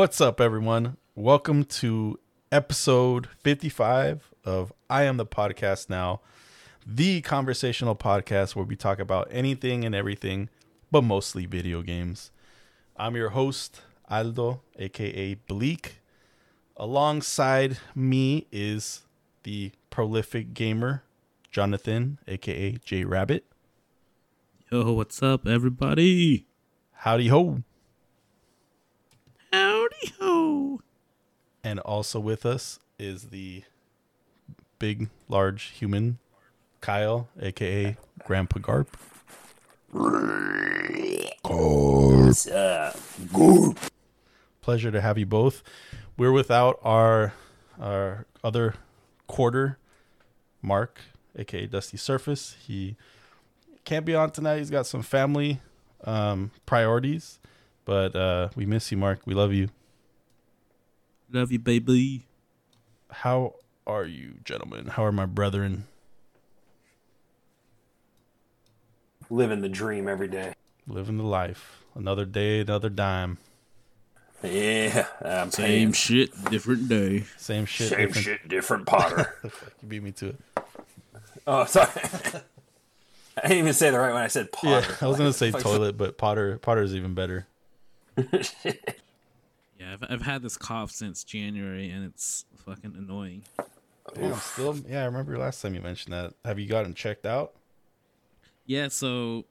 What's up, everyone? Welcome to episode 55 of I Am the Podcast Now, the conversational podcast where we talk about anything and everything, but mostly video games. I'm your host, Aldo, aka Bleak. Alongside me is the prolific gamer, Jonathan, aka J Rabbit. Yo, what's up, everybody? Howdy ho. Howdy ho. And also with us is the big, large human, Kyle, aka Grandpa Garp. What's up? Pleasure to have you both. We're without our our other quarter, Mark, aka Dusty Surface. He can't be on tonight. He's got some family um, priorities, but uh, we miss you, Mark. We love you. Love you, baby. How are you, gentlemen? How are my brethren? Living the dream every day. Living the life. Another day, another dime. Yeah, I'm Same paying. shit, different day. Same shit. Same different- shit, different Potter. You beat me to it. oh, sorry. I didn't even say the right one. I said Potter. Yeah, I was gonna say toilet, but Potter Potter is even better. Yeah, I've, I've had this cough since January, and it's fucking annoying. Damn, still, yeah. I remember last time you mentioned that. Have you gotten checked out? Yeah, so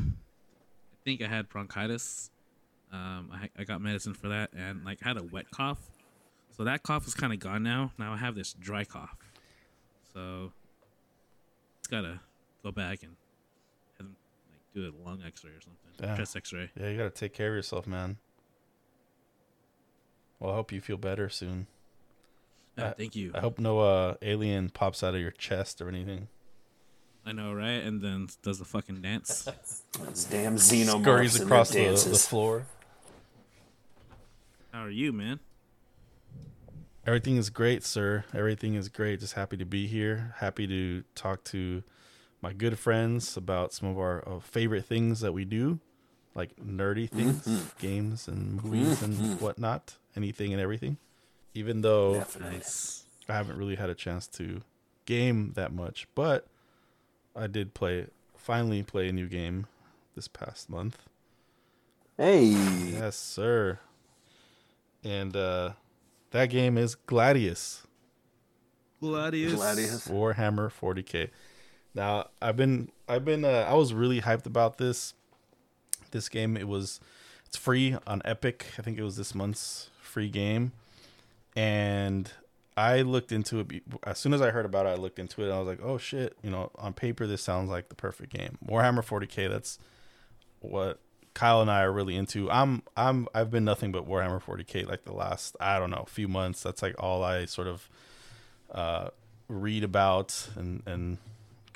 I think I had bronchitis. Um, I, I got medicine for that, and like I had a wet cough. So that cough is kind of gone now. Now I have this dry cough. So it's gotta go back and have them like do a lung X-ray or something, Yeah. chest X-ray. Yeah, you gotta take care of yourself, man. Well, I hope you feel better soon. Yeah, Uh, thank you. I hope no uh, alien pops out of your chest or anything. I know, right? And then does the fucking dance. Those damn xenomorphs Scurries across their the, the floor. How are you, man? Everything is great, sir. Everything is great. Just happy to be here. Happy to talk to my good friends about some of our uh, favorite things that we do, like nerdy things, Mm-hmm. games and movies and whatnot, anything and everything. Even though Definitely. I haven't really had a chance to game that much, but I did play, finally play a new game this past month. Hey, Yes, sir. And uh, that game is Gladius. Gladius. Gladius. Warhammer 40k. Now, I've been I've been uh, I was really hyped about this this game. It was it's free on Epic. I think it was this month's free game. And I looked into it as soon as I heard about it. I looked into it. And I was like, "Oh shit, you know, on paper this sounds like the perfect game." Warhammer 40K, that's what Kyle and I are really into. I'm I'm I've been nothing but Warhammer 40K like the last, I don't know, few months. That's like all I sort of uh read about and and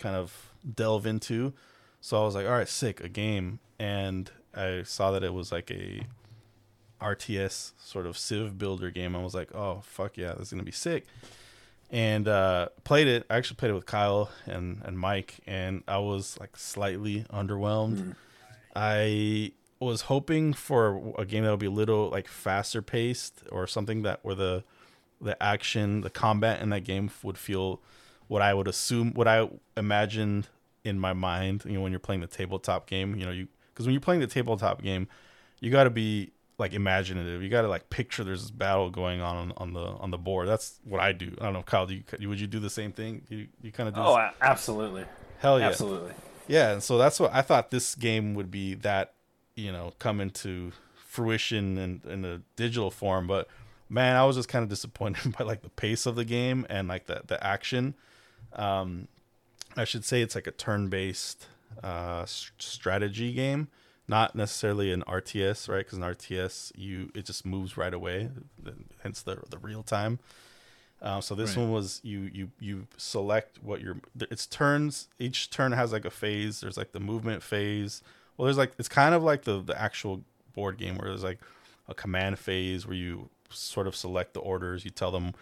kind of delve into. So I was like, all right, sick, a game. And I saw that it was like a RTS sort of Civ builder game. I was like, oh fuck yeah, this is gonna be sick. And uh, played it. I actually played it with Kyle and and Mike, and I was like slightly underwhelmed. I was hoping for a game that would be a little like faster paced or something that where the the action, the combat in that game would feel what I would assume, what I imagined in my mind. You know, when you're playing the tabletop game, you know, you because when you're playing the tabletop game, you got to be like imaginative. You got to like picture there's this battle going on on the on the board. That's what I do. I don't know, Kyle. Do you would you do the same thing? You you kind of do. oh, this? absolutely, hell yeah, absolutely. yeah, and so that's what I thought this game would be that, you know, come into fruition in, in a digital form. But man, I was just kind of disappointed by like the pace of the game and like the, the action. Um, I should say it's like a turn based uh, strategy game, not necessarily an RTS, right? Because an RTS, you it just moves right away, hence the the real time. Uh, so this Right. one was you you you select what your it's turns. Each turn has like a phase. There's like the movement phase. Well, there's like it's kind of like the the actual board game where there's like a command phase where you sort of select the orders. You tell them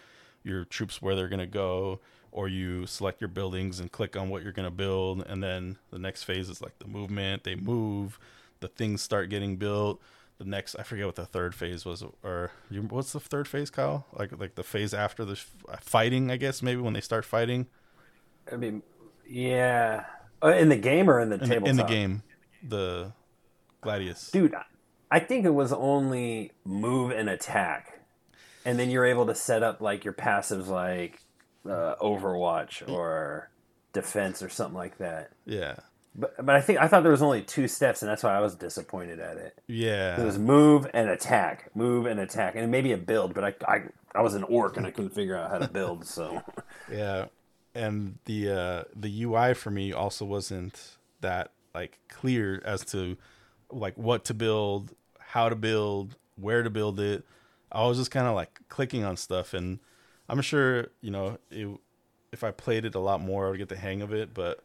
your troops where they're gonna go, or you select your buildings and click on what you're gonna build. And then the next phase is like the movement. They move. The things start getting built. the next I forget what the third phase was or you, what's the third phase, Kyle? Like like the phase after the f- fighting, I guess maybe when they start fighting I mean, yeah. Uh, in the game or in the table in the game, the Gladius. dude. I think it was only move and attack, and then you're able to set up like your passives, like uh, Overwatch or defense or something like that. Yeah. But but I think I thought there was only two steps, and that's why I was disappointed at it. Yeah. It was move and attack, move and attack, and maybe a build. But I, I, I was an orc and I couldn't figure out how to build. So Yeah, and the uh, the UI for me also wasn't that like clear as to like what to build, how to build, where to build it. I was just kind of like clicking on stuff, and I'm sure you know it, if I played it a lot more, I would get the hang of it. But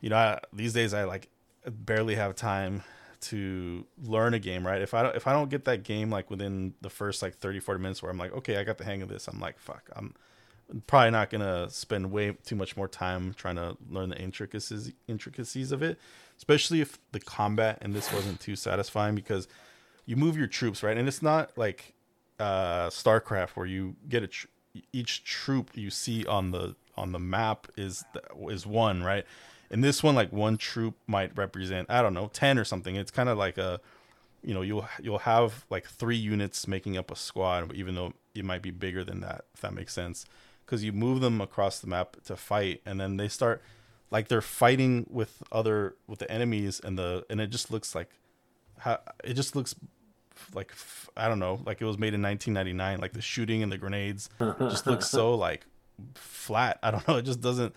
you know, I, these days I like barely have time to learn a game right if i don't if i don't get that game like within the first like 30 40 minutes where i'm like okay i got the hang of this i'm like fuck i'm probably not gonna spend way too much more time trying to learn the intricacies intricacies of it especially if the combat in this wasn't too satisfying because you move your troops right and it's not like uh starcraft where you get a tr- each troop you see on the on the map is is one right? And this one like one troop might represent i don't know 10 or something. It's kind of like a you know you'll you'll have like three units making up a squad even though it might be bigger than that if that makes sense. Because you move them across the map to fight and then they start like they're fighting with other with the enemies and the and it just looks like it just looks like I don't know, like it was made in 1999. Like the shooting and the grenades just looks so like flat. I don't know. It just doesn't,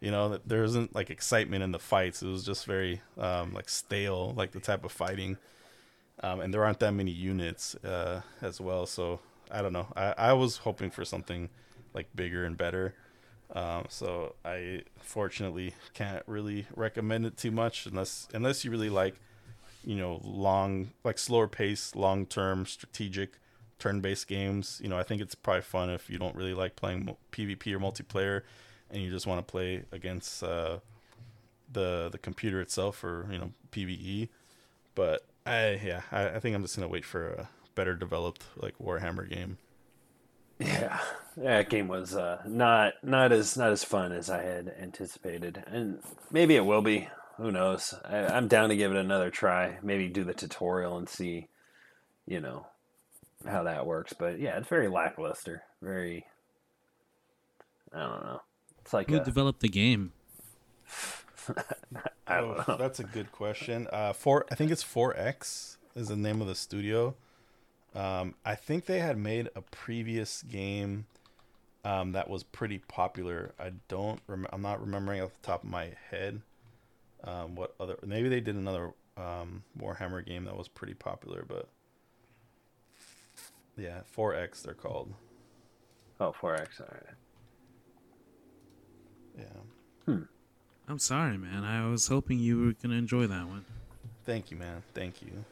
you know, there isn't like excitement in the fights. It was just very um, like stale, like the type of fighting. Um, and there aren't that many units uh, as well. So I don't know. I, I was hoping for something like bigger and better. Um, so I fortunately can't really recommend it too much unless unless you really like you know long like slower pace long term strategic turn based games. You know i think it's probably fun if you don't really like playing pvp or multiplayer and you just want to play against uh, the the computer itself or you know pve but i yeah I, I think i'm just gonna wait for a better developed like warhammer game. Yeah, that game was uh, not not as not as fun as I had anticipated, and maybe it will be. Who knows? I, I'm down to give it another try. Maybe do the tutorial and see, you know, how that works. But yeah, it's very lackluster. Very, I don't know. It's like Who a, developed the game? I don't Oh, know. that's a good question uh four i think it's 4x is the name of the studio um i think they had made a previous game um that was pretty popular i don't rem- i'm not remembering off the top of my head um what other maybe they did another um warhammer game that was pretty popular but yeah 4x they're called Oh, 4X. All right. yeah I'm sorry, man. I was hoping you were gonna enjoy that one. thank you man thank you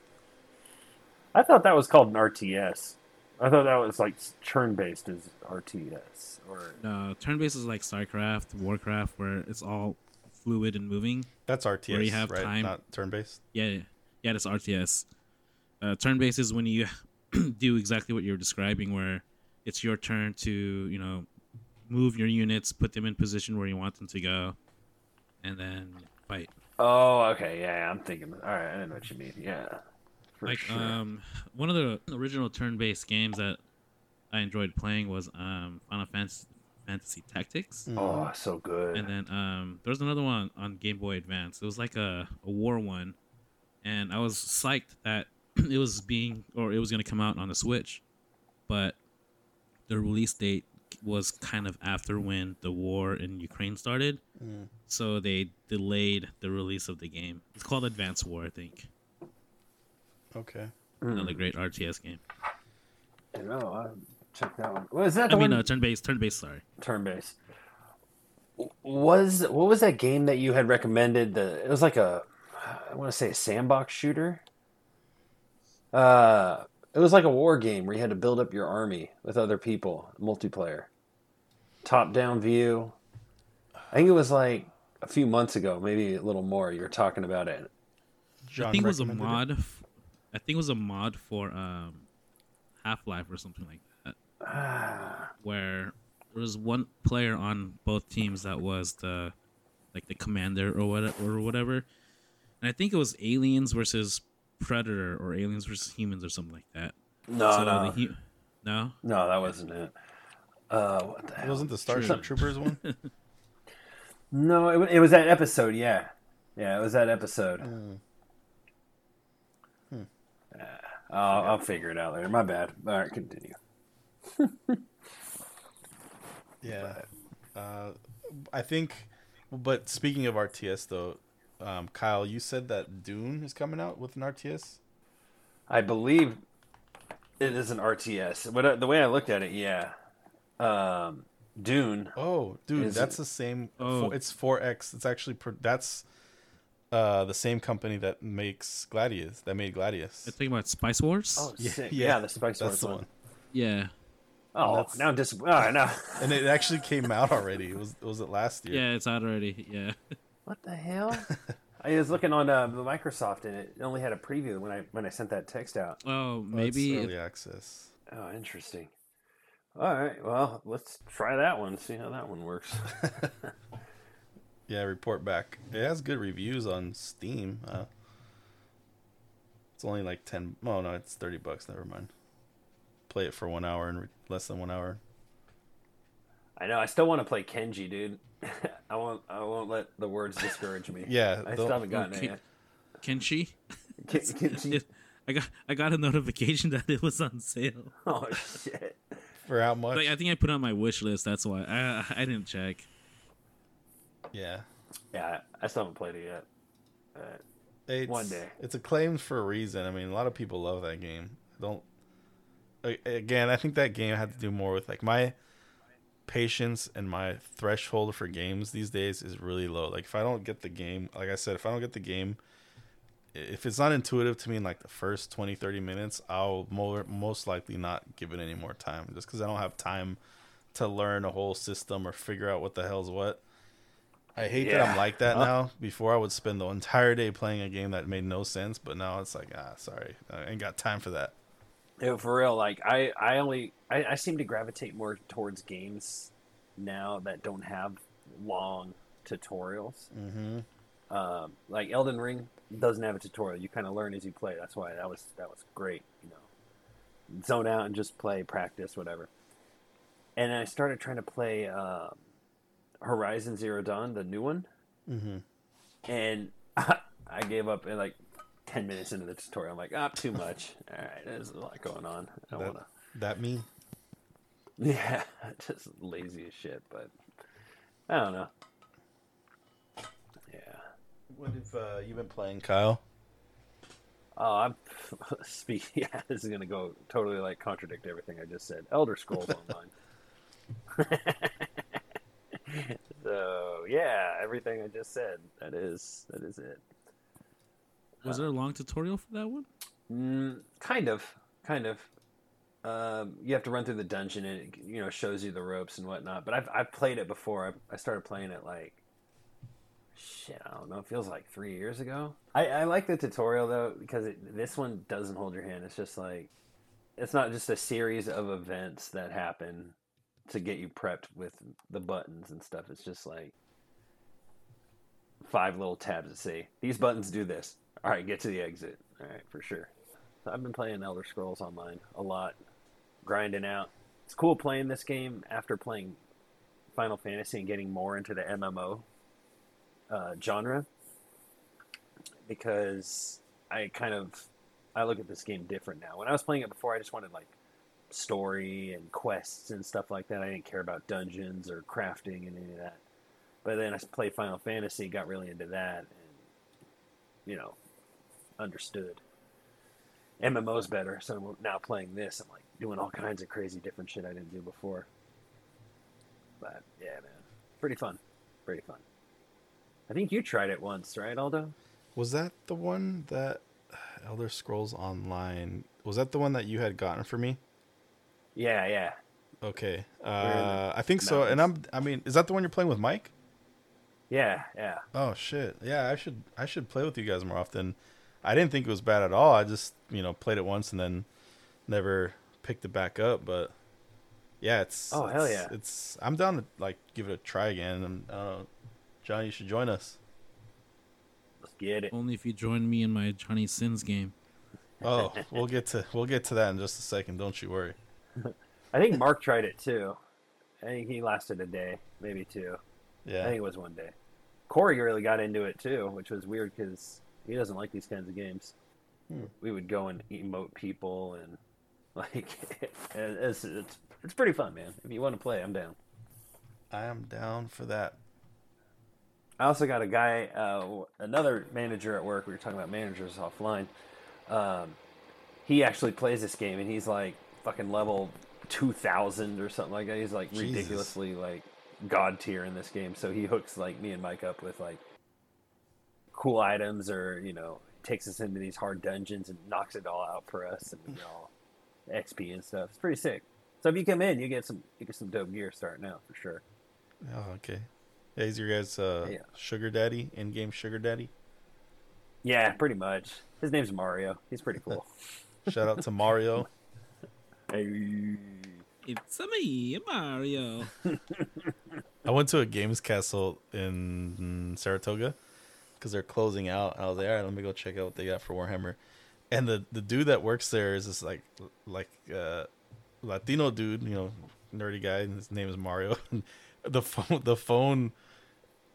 I thought that was called an RTS. I thought that was like turn based as RTS or Uh, turn-based is like StarCraft, Warcraft, where it's all fluid and moving. that's rts Where you have right time- not turn-based Yeah, yeah, that's RTS. Uh, turn-based is when you do exactly what you're describing, where it's your turn to you know move your units, put them in position where you want them to go, and then fight. Oh, okay. Yeah, yeah, I'm thinking. All right, I know what you mean. Yeah. For like sure. um, one of the original turn-based games that I enjoyed playing was um, Final Fantasy, Fantasy Tactics. Mm-hmm. oh, so good. And then um, there was another one on Game Boy Advance. It was like a, a war one, and I was psyched that it was being or it was going to come out on the Switch, but the release date was kind of after when the war in Ukraine started, mm. so they delayed the release of the game. It's called Advance War, I think. okay hmm. Another great RTS game. I know. I'll check that one. Was that the I mean, one? uh, turn-based, turn-based. Sorry. turn based. Was what was that game that you had recommended? The it was like a I want to say a sandbox shooter. Uh, it was like a war game where you had to build up your army with other people, multiplayer, top down view. I think it was like a few months ago, maybe a little more. You were talking about it. Jon I think it was a recommended mod. f- I think it was a mod for um, Half Life or something like that, where there was one player on both teams that was the like the commander or what or whatever, and I think it was aliens versus predator or aliens versus humans or something like that. no, So no, the hu- no, no, that wasn't it. Uh, what the hell? wasn't the Starship Troopers one. No, it, it was that episode. Yeah, yeah, it was that episode. Mm. Uh, I'll, I'll figure it out later. My bad. All right, continue. Yeah, uh, I think. But speaking of RTS, though, um, Kyle, you said that Dune is coming out with an RTS. I believe it is an RTS. But uh, the way I looked at it, yeah. Um, Dune. Oh, dude, that's it- the same. Oh. four- it's 4X. It's actually pro- that's uh, the same company that makes Gladius. That made Gladius. I think about Spice Wars. Oh, Yeah, yeah, yeah, the Spice that's Wars the one. one. yeah, Oh, That's- now I'm dis- All right, now. And it actually came out already. It was was it last year? yeah, it's out already. Yeah, What the hell? I was looking on uh, the Microsoft and it only had a preview when I when I sent that text out. oh Oh, it's maybe early access. Oh, interesting. All right, well, let's try that one. See how that one works. Yeah, report back. It has good reviews on Steam. Uh, it's only like ten. Oh no, it's thirty bucks. Never mind. Play it for one hour and re- less than one hour. I know. I still want to play Kenji, dude. I won't. I won't let the words discourage me. Yeah, I still haven't gotten Okay. it yet. Kenshi. Ken- Kenji. I got I got a notification that it was on sale. Oh shit. For how much? Like I think I put on my wish list. That's why I I didn't check. yeah. Yeah, I still haven't played it yet. Uh, It's, One day. It's acclaimed for a reason. I mean, a lot of people love that game. Don't. Again, I think that game had to do more with like my patience and my threshold for games these days is really low. Like if I don't get the game, like I said, if I don't get the game, if it's not intuitive to me in like the first 20, 30 minutes, I'll more most likely not give it any more time just because I don't have time to learn a whole system or figure out what the hell's what. I hate that I'm like that Huh? now. Before I would spend the entire day playing a game that made no sense, but now it's like, ah, sorry, I ain't got time for that. Yeah, for real. Like I, I only, I, I seem to gravitate more towards games now that don't have long tutorials. Mm-hmm. Um, like Elden Ring doesn't have a tutorial. You kind of learn as you play. That's why that was that was great. You know, zone out and just play, practice, whatever. And I started trying to play um Horizon Zero Dawn, the new one, Mm-hmm. and I gave up And like ten minutes into the tutorial. I'm like, ah, too much. All right, there's a lot going on. I don't That- want to. That me? Yeah, just lazy as shit, but I don't know. Yeah. What have uh, you been playing, Kyle? Oh, I'm speaking. Yeah, this is gonna go totally like contradict everything I just said. Elder Scrolls Online. so yeah, everything I just said. That is that is it. Was there a long tutorial for that one? Mm, kind of, kind of. Um, you have to run through the dungeon, and it you know shows you the ropes and whatnot. But I've I've played it before. I, I started playing it like shit. I don't know. It feels like three years ago. I, I like the tutorial though because it, this one doesn't hold your hand. It's just like it's not just a series of events that happen to get you prepped with the buttons and stuff. It's just like five little tabs that say these buttons do this. All right, get to the exit. All right, for sure. So I've been playing Elder Scrolls Online a lot, grinding out. It's cool playing this game after playing Final Fantasy and getting more into the MMO uh, genre because I kind of I look at this game different now. When I was playing it before, I just wanted like story and quests and stuff like that. I didn't care about dungeons or crafting and any of that. But then I played Final Fantasy, got really into that, and you know, understood. MMO's better, so I'm now playing this. I'm like doing all kinds of crazy different shit I didn't do before. But yeah, man, pretty fun, pretty fun. I think you tried it once, right, Aldo? Was that the one that Elder Scrolls Online? Was that the one that you had gotten for me? Yeah, yeah. Okay, uh, I think so. And I'm, I mean, is that the one you're playing with Mike? Yeah, yeah. Oh shit, yeah. I should, I should play with you guys more often. I didn't think it was bad at all. I just you know played it once and then never picked it back up. But yeah, it's Oh, hell yeah. It's I'm down to like give it a try again. And uh, Jon, you should join us. Let's get it. Only if you join me in my Johnny Sins game. Oh, we'll get to we'll get to that in just a second. Don't you worry. I think Mark tried it too. I think he lasted a day, maybe two. Yeah, I think it was one day. Corey really got into it too, which was weird because he doesn't like these kinds of games. Hmm. We would go and emote people and like it's, it's it's pretty fun, man. If you want to play, I'm down. I am down for that. I also got a guy, uh, another manager at work. We were talking about managers offline. Um, he actually plays this game, and he's like fucking level two thousand or something like that. He's like Jesus. ridiculously like god tier in this game. So he hooks like me and Mike up with like cool items, or you know, takes us into these hard dungeons and knocks it all out for us, and you know, XP and stuff. It's pretty sick. So if you come in, you get some you get some dope gear starting out for sure. Oh, okay. Yeah, he's your guys' uh, Yeah. sugar daddy, in-game sugar daddy. Yeah, pretty much. His name's Mario. He's pretty cool. Shout out to Mario. hey. It's me, Mario. I went to a games castle in Saratoga because they're closing out. I was like, all right, let me go check out what they got for Warhammer. And the, the dude that works there is this like like uh, Latino dude, you know, nerdy guy, and his name is Mario. the phone the phone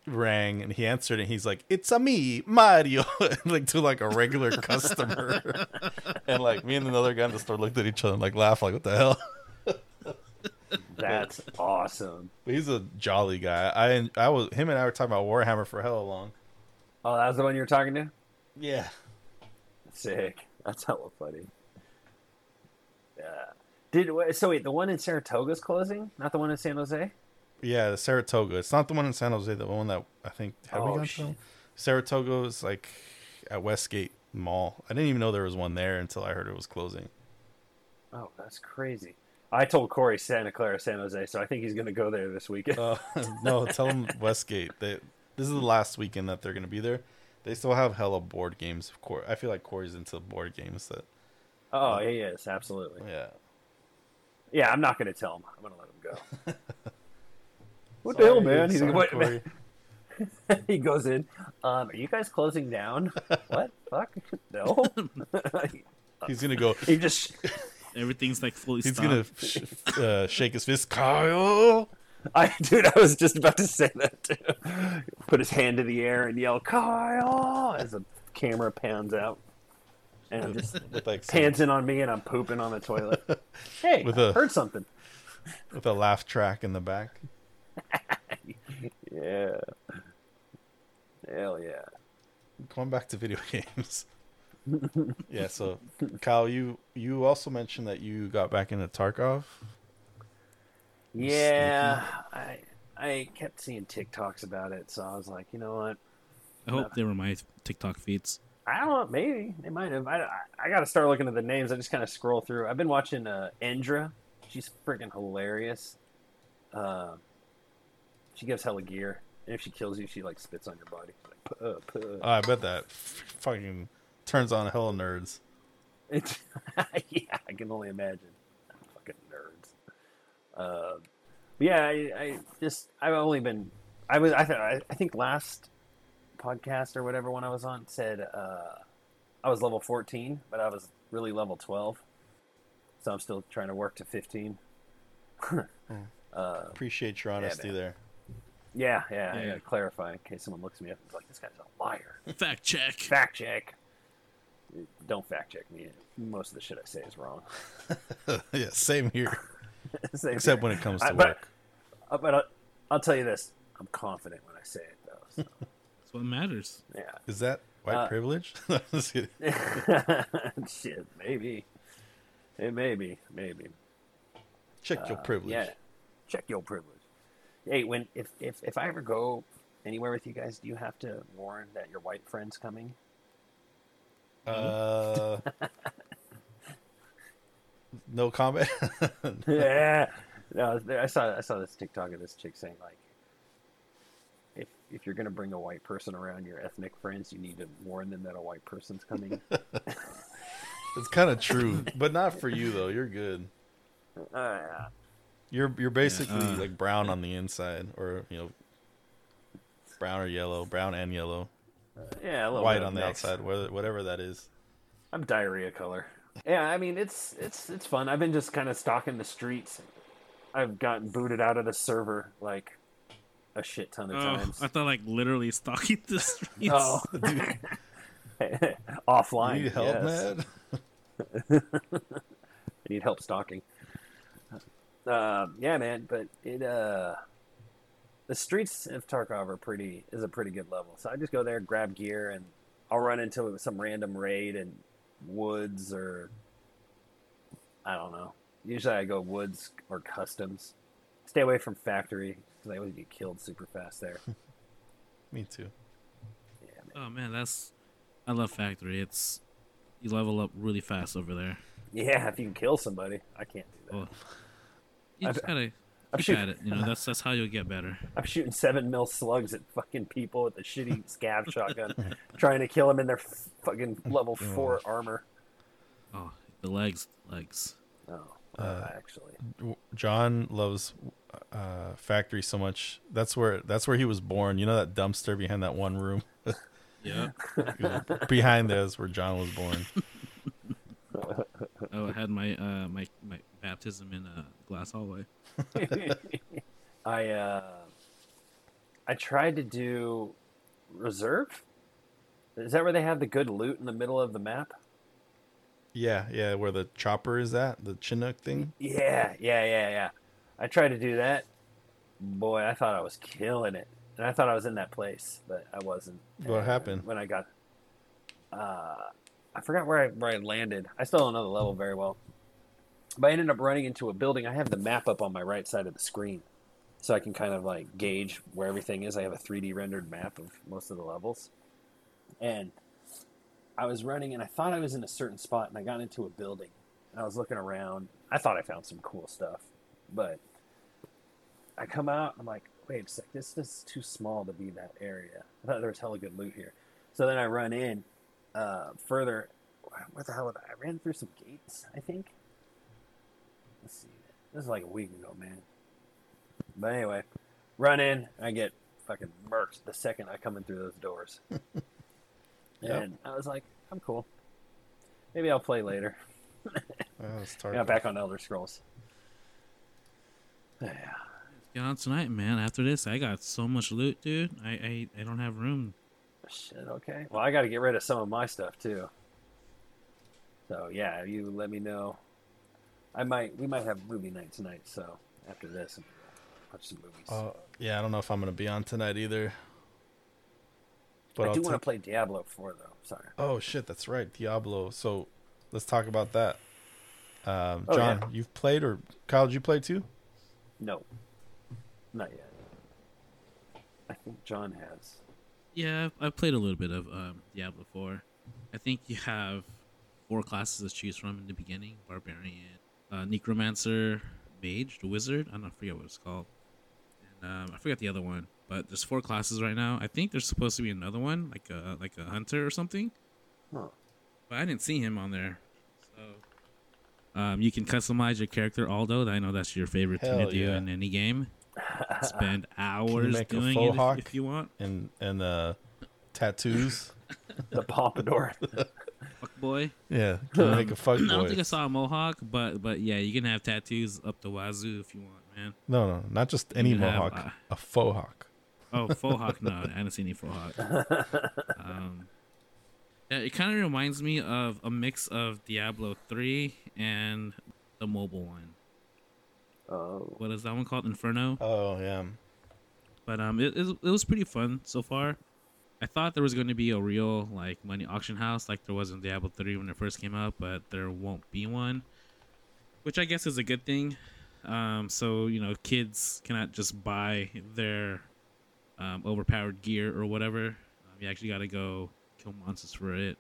rang and he answered and he's like, "It's a me, Mario," like to like a regular customer. and like me and another guy in the store looked at each other and like laughed, like, "What the hell?" That's awesome. He's a jolly guy. I I was him and I were talking about Warhammer for hella long. Oh, that was the one you were talking to? Yeah. Sick. That's hella funny. Yeah. Did wha- so? Wait, the one in Saratoga's closing, not the one in San Jose. Yeah, the Saratoga. It's not the one in San Jose. The one that I think have we Oh, gone to? shit. Saratoga is like at Westgate Mall. I didn't even know there was one there until I heard it was closing. Oh, that's crazy. I told Corey Santa Clara, San Jose, so I think he's gonna go there this weekend. Uh, no, tell him Westgate. They, this is the last weekend that they're gonna be there. They still have hella board games. Of course, I feel like Corey's into board games. That oh, he is absolutely. yeah. Yeah, I'm not gonna tell him. I'm gonna let him go. what Sorry, the hell, man? He's sorry, like, what, Corey. he goes in. Um, are you guys closing down? what? Fuck no. He's gonna go. he just Everything's like fully He's stocked. gonna sh- uh, shake his fist. Kyle. I, dude, I was just about to say that too. Put his hand in the air and yell, Kyle, as the camera pans out. And it just With like pans in on me and I'm pooping on the toilet. Hey, With I a- heard something. with a laugh track in the back. Yeah. Hell yeah. Going back to video games. yeah, so Kyle, you you also mentioned that you got back into Tarkov. Yeah. I I kept seeing TikToks about it, so I was like, you know what? I hope they were my TikTok feeds. I don't know. Maybe they might have. I, I, I got to start looking at the names. I just kind of scroll through. I've been watching uh, Endra. She's freaking hilarious. Uh, she gives hella gear, and if she kills you, she like spits on your body. Like, puh, puh. Oh, I bet that f- fucking turns on hella nerds. It's, yeah, I can only imagine. Fucking nerds. Uh, but yeah, I, I just I've only been I was I, th- I I think last podcast or whatever one I was on said uh, I was level fourteen, but I was really level twelve, so I'm still trying to work to fifteen. uh, Appreciate your honesty man. there. yeah, yeah, I gotta clarify in case someone looks me up and is like, "This guy's a liar." Fact check. Fact check. Don't fact check me. Most of the shit I say is wrong. yeah, same here. Same Except when it comes to I- work. Uh, but I'll, I'll tell you this: I'm confident when I say it, though. So, That's what matters. Yeah. Is that white Uh, privilege? Just kidding. yeah. Shit, maybe. It may be, maybe. Check your Uh, privilege. Yeah, check your privilege. Hey, when if if if I ever go anywhere with you guys, do you have to warn that your white friend's coming? Uh, no comment. yeah. No, I saw I saw this TikTok of this chick saying like, if if you're gonna bring a white person around your ethnic friends, you need to warn them that a white person's coming. It's kind of true, but not for you though. You're good. uh, You're you're basically uh, like brown on the inside, or you know, brown or yellow, brown and yellow, yeah, a little white bit on the mix. outside, whether whatever that is. I'm diarrhea color. Yeah, I mean it's it's it's fun. I've been just kind of stalking the streets. I've gotten booted out of the server like a shit ton of Oh, times. I thought like literally stalking the streets. Oh, Dude, offline. you need help, yes. man? I need help stalking. Um, yeah, man, but it uh, the streets of Tarkov are pretty is a pretty good level. So I just go there, grab gear, and I'll run into some random raid in woods or I don't know. Usually I go woods or customs. Stay away from factory because I always get killed super fast there. Me too. Yeah, man. Oh man, that's I love factory. It's you level up really fast over there. yeah, if you can kill somebody, I can't do that. Well, you just gotta I'm keep shooting- at it. You know, that's that's how you'll get better. I'm shooting seven mil slugs at fucking people with a shitty scav shotgun, trying to kill them in their fucking level four armor. Oh, the legs, legs. Oh, uh, Uh, actually, Jon loves uh, factory so much. That's where that's where he was born. You know that dumpster behind that one room. Yeah. behind there is where Jon was born. oh, I had my uh my my baptism in a glass hallway. I uh, I tried to do reserve. Is that where they have the good loot in the middle of the map? Yeah, yeah, where the chopper is at, the Chinook thing. Yeah, yeah, yeah, yeah. I tried to do that. Boy, I thought I was killing it, and I thought I was in that place, but I wasn't. What And happened? when I got? Uh, I forgot where I where I landed. I still don't know the level very well, but I ended up running into a building. I have the map up on my right side of the screen, so I can kind of like gauge where everything is. I have a 3D rendered map of most of the levels, and I was running, and I thought I was in a certain spot, and I got into a building, and I was looking around. I thought I found some cool stuff, but I come out. I'm like, wait a sec, this, is too small to be that area. I thought there was hella good loot here. So then I run in uh, further. What the hell? I? I ran through some gates. I think. Let's see. This is like a week ago, man. But anyway, run in. I get fucking murked the second I come in through those doors. Yep. And I was like, I'm cool. Maybe I'll play later. Oh, it's got back on Elder Scrolls. Yeah. Get on tonight, man. After this, I got so much loot, dude. I I, I don't have room. Shit, okay. Well, I got to get rid of some of my stuff too. So yeah, you let me know. I might. We might have movie night tonight. So after this, watch some movies. Uh, yeah, I don't know if I'm gonna be on tonight either. But I do ta- want to play Diablo 4 though. Sorry. Oh shit, that's right, Diablo. So let's talk about that. Um, Oh, Jon, yeah. you've played or Kyle, did you play too? No, not yet. I think Jon has. Yeah, I've, I've played a little bit of um, Diablo 4. I think you have four classes to choose from in the beginning: barbarian, uh, necromancer, mage, the wizard. I don't forget what it's called, and um, I forget the other one. But there's four classes right now. I think there's supposed to be another one, like a like a hunter or something. Huh. But I didn't see him on there. So um, you can customize your character, Aldo. I know that's your favorite thing Hell to do in any game. Spend hours make a doing it if, if you want. And and uh, tattoos. The pompadour. Fuck boy. yeah, can Um, make a fuck I don't think I saw a mohawk, but but yeah, you can have tattoos up the wazoo if you want, man. No, no, not just any can have, mohawk, uh, a faux hawk. Oh, faux hawk? No, I haven't seen any faux hawk. Um, yeah, it kind of reminds me of a mix of Diablo three and the mobile one. Oh, What is that one called? Inferno. Oh yeah, But um, it, it, it was pretty fun so far. I thought there was going to be a real like money auction house like there was in Diablo 3 when it first came out, but there won't be one, which I guess is a good thing. Um, so you know, kids cannot just buy their um, overpowered gear or whatever. Um, you actually got to go kill monsters for it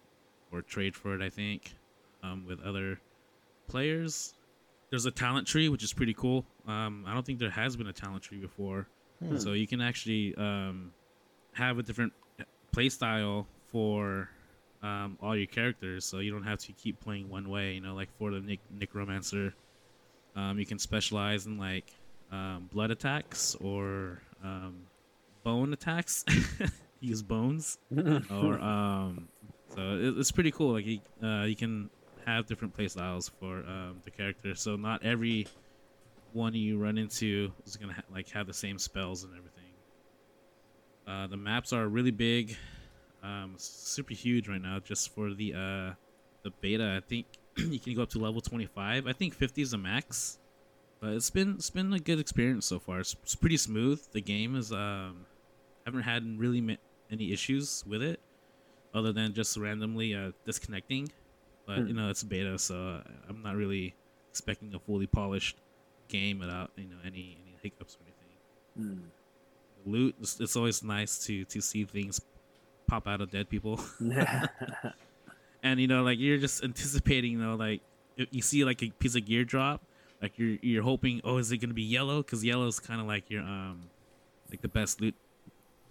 or trade for it. I think um, with other players. There's a talent tree, which is pretty cool. Um, I don't think there has been a talent tree before. Hmm. So you can actually um, have a different play style for um, all your characters, so you don't have to keep playing one way. You know, like for the Nick Necromancer, um, you can specialize in like um, blood attacks or um, bone attacks. Use bones, or um, so it, it's pretty cool. Like you, uh, you can have different playstyles for um, the character, so not every one you run into is gonna ha- like have the same spells and everything. Uh, the maps are really big, um, super huge right now. Just for the uh, the beta, I think you can go up to level twenty five. I think fifty is the max, but it's been it's been a good experience so far. It's, it's pretty smooth. The game is um, haven't had really ma- any issues with it, other than just randomly uh, disconnecting. But Hmm. you know it's beta, so uh, I'm not really expecting a fully polished game without you know any any hiccups or anything. Mm. Loot, it's, it's always nice to to see things pop out of dead people, and you know like you're just anticipating, you know like if you see like a piece of gear drop, like you're you're hoping, oh, is it gonna be yellow? Because yellow is kind of like your um like the best loot,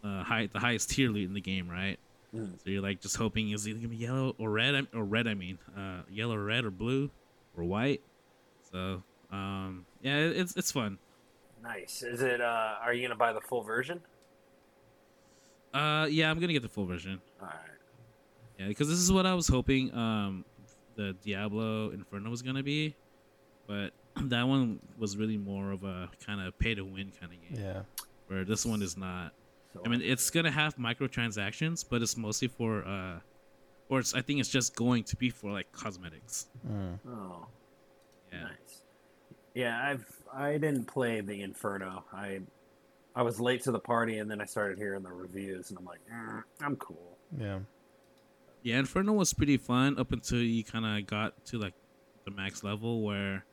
uh, high the highest tier loot in the game, right? Mm. So you're like just hoping is it gonna be yellow or red? Or red, I mean, uh, yellow or red or blue or white. So um, yeah, it- it's it's fun. Nice. Is it? Uh, are you gonna buy the full version? Uh, yeah, I'm gonna get the full version. All right. Yeah, because this is what I was hoping um the Diablo Inferno was gonna be, but that one was really more of a kind of pay to win kind of game. Yeah. Where this one is not. So, I mean, it's gonna have microtransactions, but it's mostly for uh, or it's I think it's just going to be for like cosmetics. Mm. oh, Yeah. nice. Yeah, I've I didn't play the Inferno. I I was late to the party, and then I started hearing the reviews, and I'm like, "Mm, I'm cool. Yeah. Yeah, Inferno was pretty fun up until you kind of got to like the max level where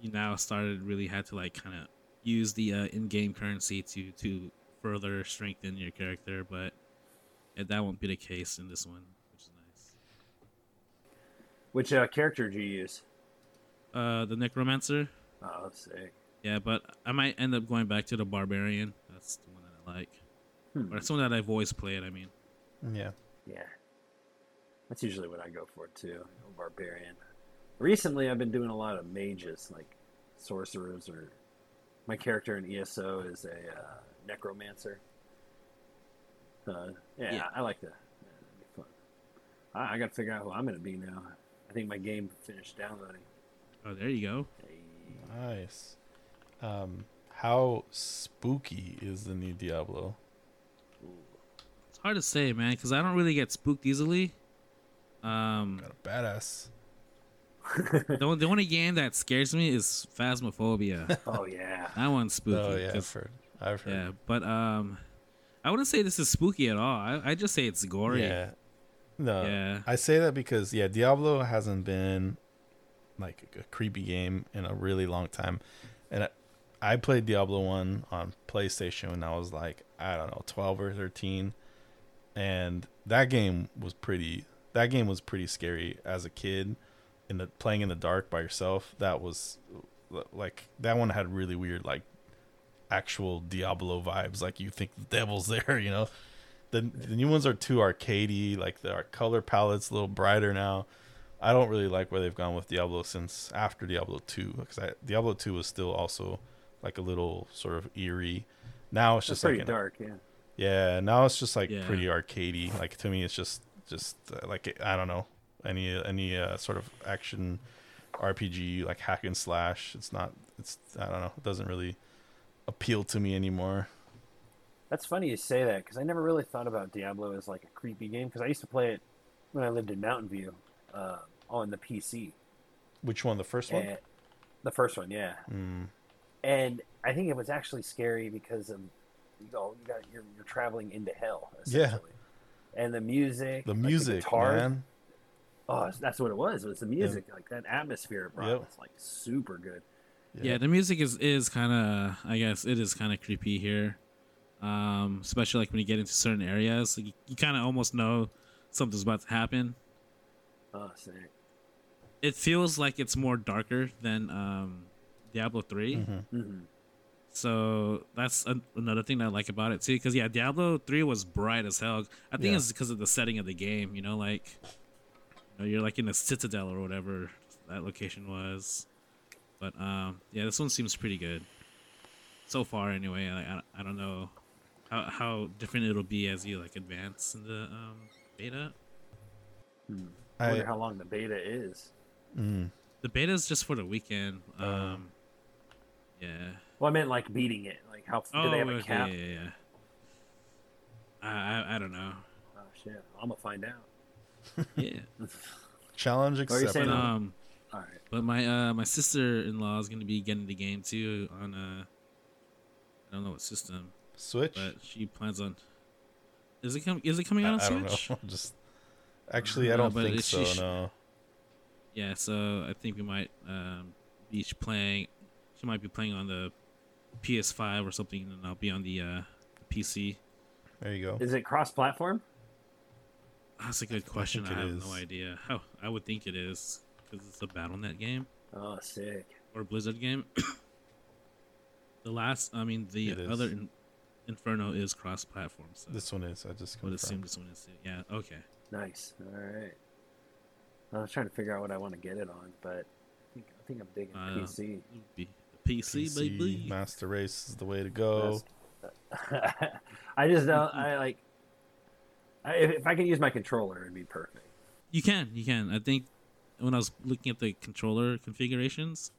you now started really had to like kind of use the uh, in-game currency to to further strengthen your character, but yeah, that won't be the case in this one, which is nice. Which uh, character do you use? Uh, the Necromancer, Oh, sick. yeah, but I might end up going back to the Barbarian. That's the one that I like, Hmm. or that's the one that I've always played. I mean, Yeah. Yeah. That's usually what I go for too. a Barbarian. Recently, I've been doing a lot of mages, like sorcerers, or my character in ESO is a uh, necromancer. Uh, yeah, Yeah. I like that. Yeah, be fun. I, I got to figure out who I'm going to be now. I think my game finished downloading. Oh, there you go. Nice. Um, how spooky is the new Diablo? It's hard to say, man, because I don't really get spooked easily. Um, Got a badass. the, only- the only game that scares me is Phasmophobia. oh yeah. that one's spooky. oh yeah, 'cause- I've heard. I've heard. yeah, but um, I wouldn't say this is spooky at all. I, I just say it's gory. Yeah. No. Yeah. I say that because yeah, Diablo hasn't been like a creepy game in a really long time, and I, I played Diablo one on PlayStation when I was like I don't know twelve or thirteen, and that game was pretty. That game was pretty scary as a kid, in the playing in the dark by yourself. That was like that one had really weird like actual Diablo vibes. Like you think the devil's there, you know. The, the new ones are too arcadey. Like the color palette's a little brighter now. I don't really like where they've gone with Diablo since after Diablo two because Diablo two was still also like a little sort of eerie. Now it's It's just pretty like an- dark, yeah. yeah. Now it's just like Yeah. pretty arcadey. Like to me, it's just just uh, like I don't know any any uh, sort of action RPG like hack and slash. It's not. It's I don't know. It doesn't really appeal to me anymore. That's funny you say that because I never really thought about Diablo as like a creepy game because I used to play it when I lived in Mountain View uh, on the PC. Which one? The first one? And the first one, yeah. Mm, And I think it was actually scary because of you know you got you're, you're traveling into hell Yeah. And the music, the like music, guitar, man. Oh, that's what it was. It was the music, like that atmosphere it brought Yep. was like super good. Yeah, the music is is kind of I guess it is kind of creepy here, um, especially like when you get into certain areas. Like, you, you kind of almost know something's about to happen. Oh, sick. It feels like it's more darker than um, Diablo 3 Mhm. hmm So that's an another thing that I like about it too. Because yeah, Diablo three was bright as hell. I think Yeah. it's because of the setting of the game. You know, like you know, you're like in a citadel or whatever that location was. But um, yeah, this one seems pretty good so far. Anyway, I I, I don't know how how different it'll be as you like advance in the um, beta. I wonder I, how long the beta is. Mm, The beta is just for the weekend. Oh. Um, yeah. Well, I meant like beating it. Like how do they have a Oh, okay, cap? Yeah, yeah, yeah. I, I I don't know. Oh shit! I'm gonna find out. Yeah. challenge What are you accepted. saying? um, All right. but my uh my sister in law is gonna be getting the game too on uh I don't know what system, Switch. but she plans on. Is it com- Is it coming I, out I on don't Switch? know. Just actually, I No, don't but think so. she no. Yeah, so I think we might um be playing. She might be playing on the PS5 or something, and I'll be on the uh PC. There you go. Is it cross-platform? That's a good question. I, think it have is. no idea. How I would think it is because it's a Battle.net game Oh, sick. or Blizzard game. the last, I mean, the It is. other in, Inferno is cross-platform, so This one is. I just I would assume this one is. Yeah. Okay. Nice. All right. I was trying to figure out what I want to get it on, but I think I think I'm digging Uh, PC. It would be PC, baby. Master Race is the way to go. I just don't. I like. I, if, if I can use my controller, it'd be perfect. You can, you can. I think when I was looking at the controller configurations,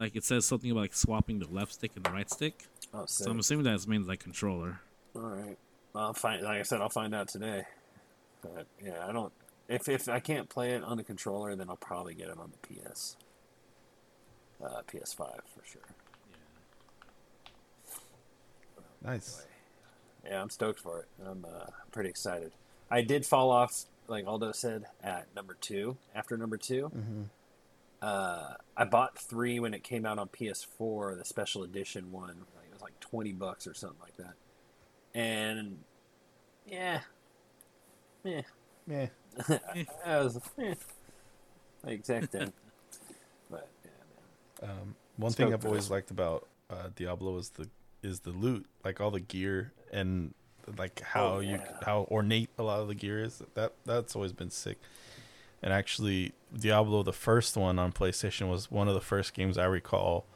like it says something about like swapping the left stick and the right stick. Oh, sick. So I'm assuming that means like controller. All right. I'll find. Like I said, I'll find out today. But yeah, I don't. If if I can't play it on the controller, then I'll probably get it on the PS. Uh, PS5 for sure. Nice. Yeah, I'm stoked for it. I'm uh, pretty excited. I did fall off, like Aldo said, at number two. After number 2 hmm uh, I bought three when it came out on PS4, the special edition one. Like, it was like twenty bucks or something like that. And yeah, yeah, Yeah. I was eh, like exact thing. but yeah, man. Um, one Stoked thing I've always liked about uh, Diablo is the is the loot, like all the gear and like how you yeah. how ornate a lot of the gear is. That that's always been sick. And actually, Diablo, the first one on PlayStation, was one of the first games I recall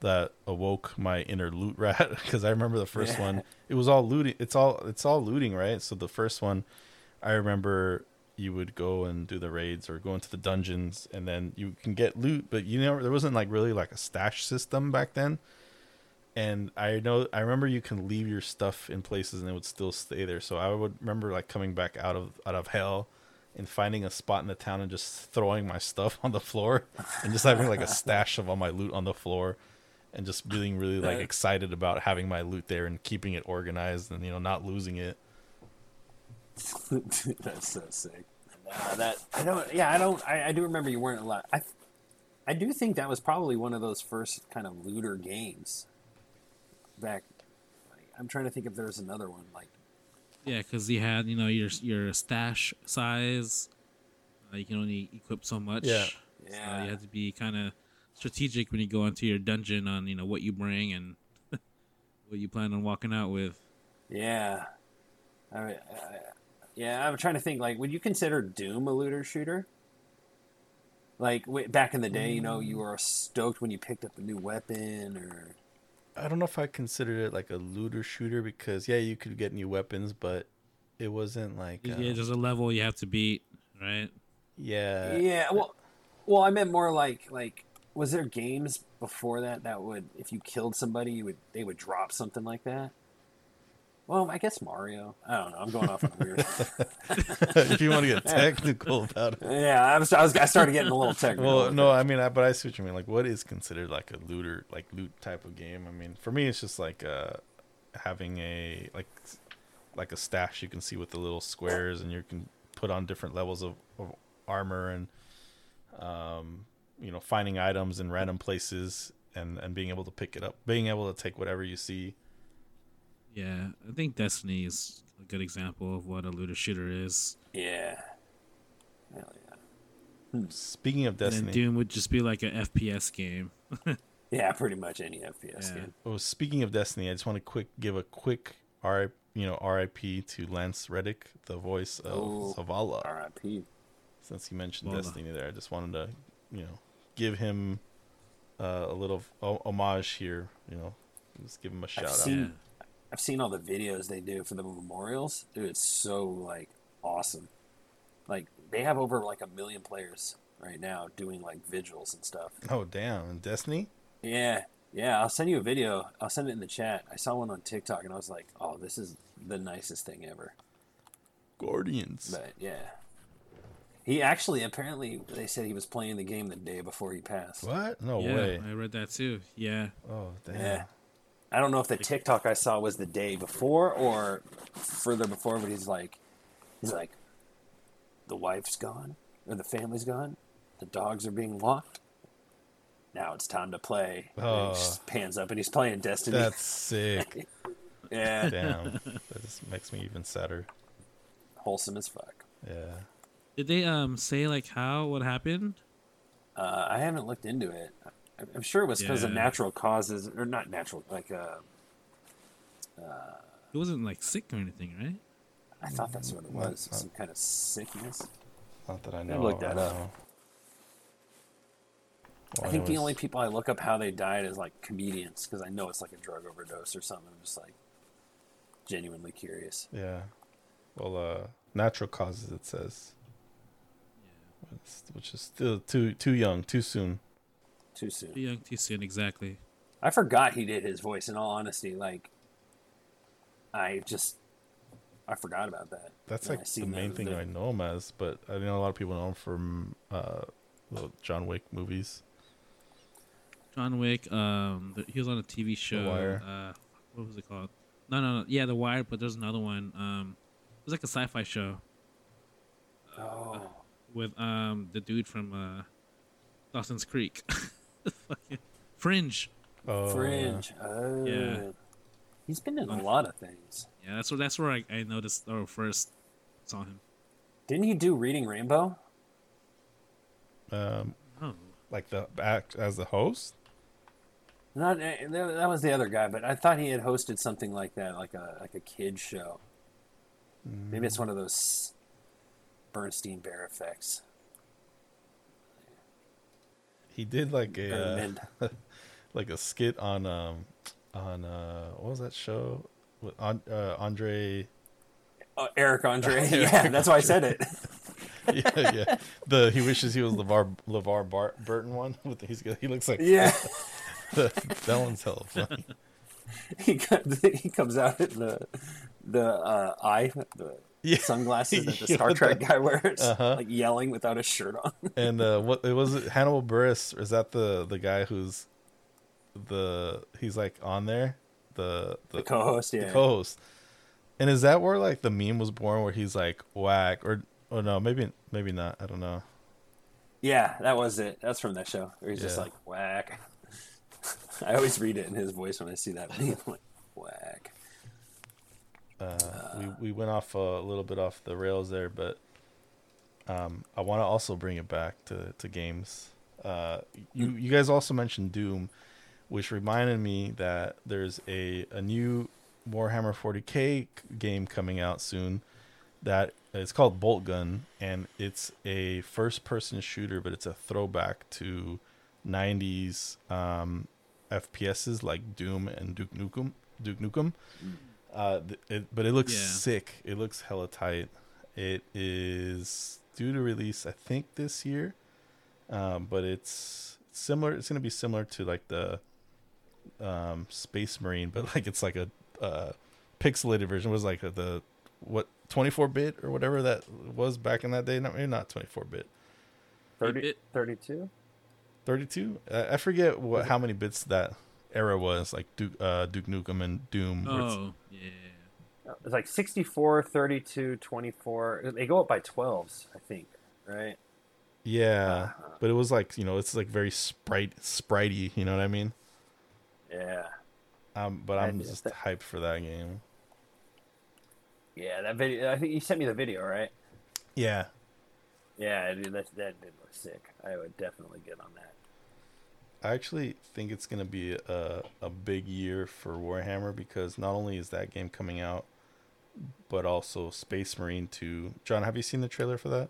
that awoke my inner loot rat because I remember the first Yeah. one. It was all looting. It's all it's all looting, right? So the first one, I remember you would go and do the raids or go into the dungeons, and then you can get loot, but you know there wasn't like really like a stash system back then. And I know I remember you can leave your stuff in places and it would still stay there. So I would remember like coming back out of out of hell and finding a spot in the town and just throwing my stuff on the floor and just having like a stash of all my loot on the floor and just being really like excited about having my loot there and keeping it organized and you know not losing it. That's so sick. Uh, that I don't. Yeah, I don't. I, I do remember you weren't allowed. I, I do think that was probably one of those first kind of looter games. Back, like, I'm trying to think if there's another one like. Yeah, because you had you know your your stash size. Uh, you can only equip so much. Yeah. So Yeah. you have to be kind of strategic when you go into your dungeon on you know what you bring and what you plan on walking out with. Yeah. I, I, yeah, I'm trying to think. Like, would you consider Doom a looter shooter? Like w- back in the day, you know, you were stoked when you picked up a new weapon, or I don't know if I considered it like a looter shooter because yeah, you could get new weapons, but it wasn't like uh, yeah, there's a level you have to beat, right? yeah, yeah. Well, well, I meant more like like was there games before that that would if you killed somebody, you would they would drop something like that? Well, I guess Mario. I don't know. I'm going off on a weird. if you want to get technical about it. yeah, I was, I was. I started getting a little technical. Well, no. I mean, I, but I see what you mean. Like, what is considered like a looter, like loot type of game? I mean, for me, it's just like uh, having a like like a stash you can see with the little squares, and you can put on different levels of, of armor, and um, you know, finding items in random places, and and being able to pick it up, being able to take whatever you see. Yeah, I think Destiny is a good example of what a looter shooter is. Yeah. Hell yeah. Speaking of Destiny, And then Doom would just be like an FPS game. Yeah, pretty much any FPS Yeah. game. Oh, speaking of Destiny, I just want to quick give a quick R you know RIP to Lance Reddick, the voice of Oh. Zavala. R.I.P. Since you mentioned Zavala. Destiny there, I just wanted to you know give him uh, a little o- homage here. You know, just give him a shout out. seen- I've seen all the videos they do for the memorials. Dude, it's so like awesome. Like they have over like a million players right now doing like vigils and stuff. Oh damn, and Destiny. Yeah, yeah. I'll send you a video. I'll send it in the chat. I saw one on TikTok and I was like, "Oh, this is the nicest thing ever." Guardians. But yeah, he actually apparently they said he was playing the game the day before he passed. What? No yeah, way. I read that too. Yeah. Oh damn. Yeah. I don't know if the TikTok I saw was the day before or further before, but he's like, he's like, the wife's gone or the family's gone, the dogs are being walked. Now it's time to play. Oh. he just pans up and he's playing Destiny. That's sick. yeah, damn. That just makes me even sadder. wholesome as fuck. Yeah. Did they um say like how what happened? Uh, I haven't looked into it. I- I'm sure it was because of natural causes, or not natural, like uh, He wasn't like sick or anything, right? I thought that's what it was, not- some kind of sickness. Not that I know. look of, that I up. don't. I Well, think the only people I look up how they died is like comedians because I know it's like a drug overdose or something. I'm just like genuinely curious. Yeah. Well, uh, natural causes it says, It's- which is still too too young, too soon. Too Too soon. young, too soon. Exactly. I forgot he did his voice. In all honesty, like I just I forgot about that. That's when like the main thing I know him as, but I know a lot of people know him from uh, the John Wick movies. John Wick. Um, the, he was on a TV show. Wire. Uh, what was it called? No, no, no. Yeah, The Wire. But there's another one. Um, it was like a sci-fi show Oh, with um the dude from uh, Dawson's Creek. Fucking Fringe. Oh, Fringe. Oh, Yeah. He's been in a lot of things. Yeah, that's where that's where I, I noticed or first saw him. Didn't he do Reading Rainbow? Um, Oh, like the act as the host. Not eh, that that was the other guy, but I thought he had hosted something like that, like a like a kid show. Maybe it's one of those Bernstein Bear effects. He did like a uh, like a skit on um on uh what was that show? With on, uh, Andre Oh, Eric Andre. yeah, that's why I said it. yeah yeah. The he wishes he was LeVar LeVar Bar- Burton one with he's he looks like yeah, that one's hella funny. He comes, he comes out in the the uh, eye the Yeah. sunglasses that the Star Trek guy wears, Uh-huh. like yelling without a shirt on. and uh what it was it Hannibal Buress is that the the guy who's the he's like on there the the, The co-host, the yeah. co-host and is that where like the meme was born where he's like whack or oh no maybe maybe not I don't know Yeah, that was it. That's from that show. Where he's just like whack. I always read it in his voice when I see that meme. Like whack. We we went off a little bit off the rails there, but um, I want to also bring it back to to games. Uh, you you guys also mentioned Doom, which reminded me that there's a a new Warhammer 40k game coming out soon. That it's called Boltgun, and it's a first person shooter, but it's a throwback to 90s um, FPSs like Doom and Duke Nukem. Duke Nukem. Uh, it, but it looks Yeah. sick. It looks hella tight. It is due to release, I think, this year. Um, but it's similar. It's gonna be similar to like the um, Space Marine, but like it's like a uh, pixelated version. It was like the what 24 bit or whatever that was back in that day. Not maybe not 24 bit. 30, 32? 32. Uh, I forget what how many bits that era was. Like Duke uh, Duke Nukem and Doom. where it's- oh, yeah. It's like 64, 32, 24. They go up by 12s, I think, right? Yeah, but it was like you know, it's like very sprite spritey. You know what I mean? Yeah. Um, but I I'm just- just hyped for that game. Yeah, that video. I think you sent me the video, right? Yeah, Yeah, dude, that, that did look sick. I would definitely get on that. I actually think it's gonna be a a big year for Warhammer because not only is that game coming out, but also Space Marine 2. Jon, have you seen the trailer for that?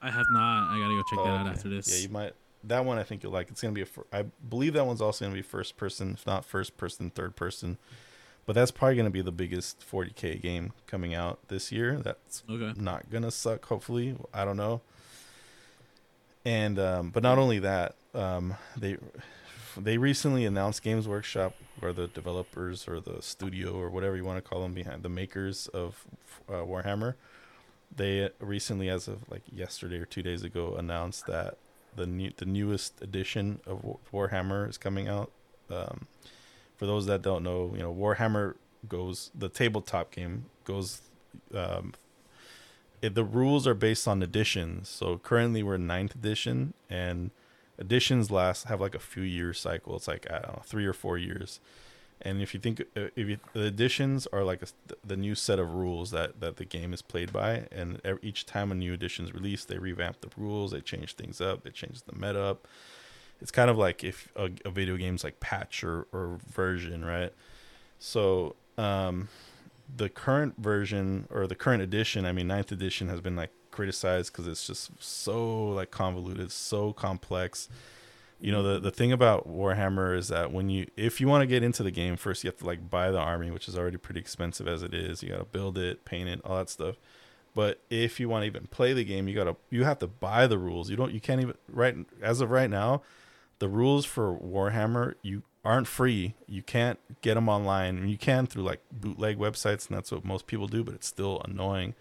I have not. I gotta go check Oh, that out okay. after this. Yeah, you might. That one I think you'll like. It's gonna be a. I believe that one's also gonna be first person, if not first person, third person. But that's probably gonna be the biggest 40k game coming out this year. That's okay. not gonna suck. Hopefully, I don't know. And um, but not only that, um, they they recently announced Games Workshop, or the developers, or the studio, or whatever you want to call them, behind the makers of uh, Warhammer. They recently, as of like yesterday or two days ago, announced that the new the newest edition of Warhammer is coming out. Um, for those that don't know, you know Warhammer goes the tabletop game goes. Um, it, the rules are based on editions. So currently we're in ninth edition, and editions last have like a few year cycle. It's like I don't know, three or four years. And if you think if you, the editions are like a, the new set of rules that that the game is played by, and ev- each time a new edition is released, they revamp the rules, they change things up, they change the meta up. It's kind of like if a, a video game's like patch or, or version, right? So um, the current version or the current edition, I mean, ninth edition has been like criticized because it's just so like convoluted, so complex. You know, the the thing about Warhammer is that when you if you want to get into the game, first you have to like buy the army, which is already pretty expensive as it is. You got to build it, paint it, all that stuff. But if you want to even play the game, you gotta you have to buy the rules. You don't you can't even right as of right now, the rules for Warhammer you aren't free. You can't get them online. You can through like bootleg websites, and that's what most people do. But it's still annoying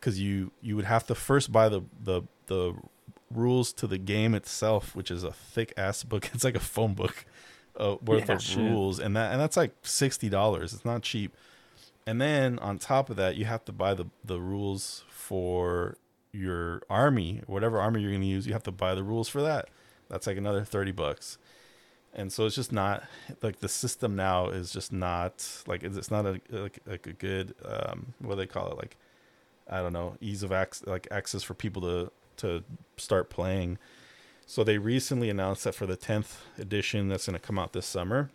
because you you would have to first buy the the the rules to the game itself, which is a thick ass book. It's like a phone book uh, worth Yeah, of shit. rules, and that and that's like sixty dollars. It's not cheap. And then on top of that, you have to buy the the rules for your army, whatever army you're going to use. You have to buy the rules for that. That's like another thirty bucks. And so it's just not like the system now is just not like it's not a like, like a good um what do they call it like I don't know ease of access like access for people to to start playing. So they recently announced that for the 10th edition that's going to come out this summer,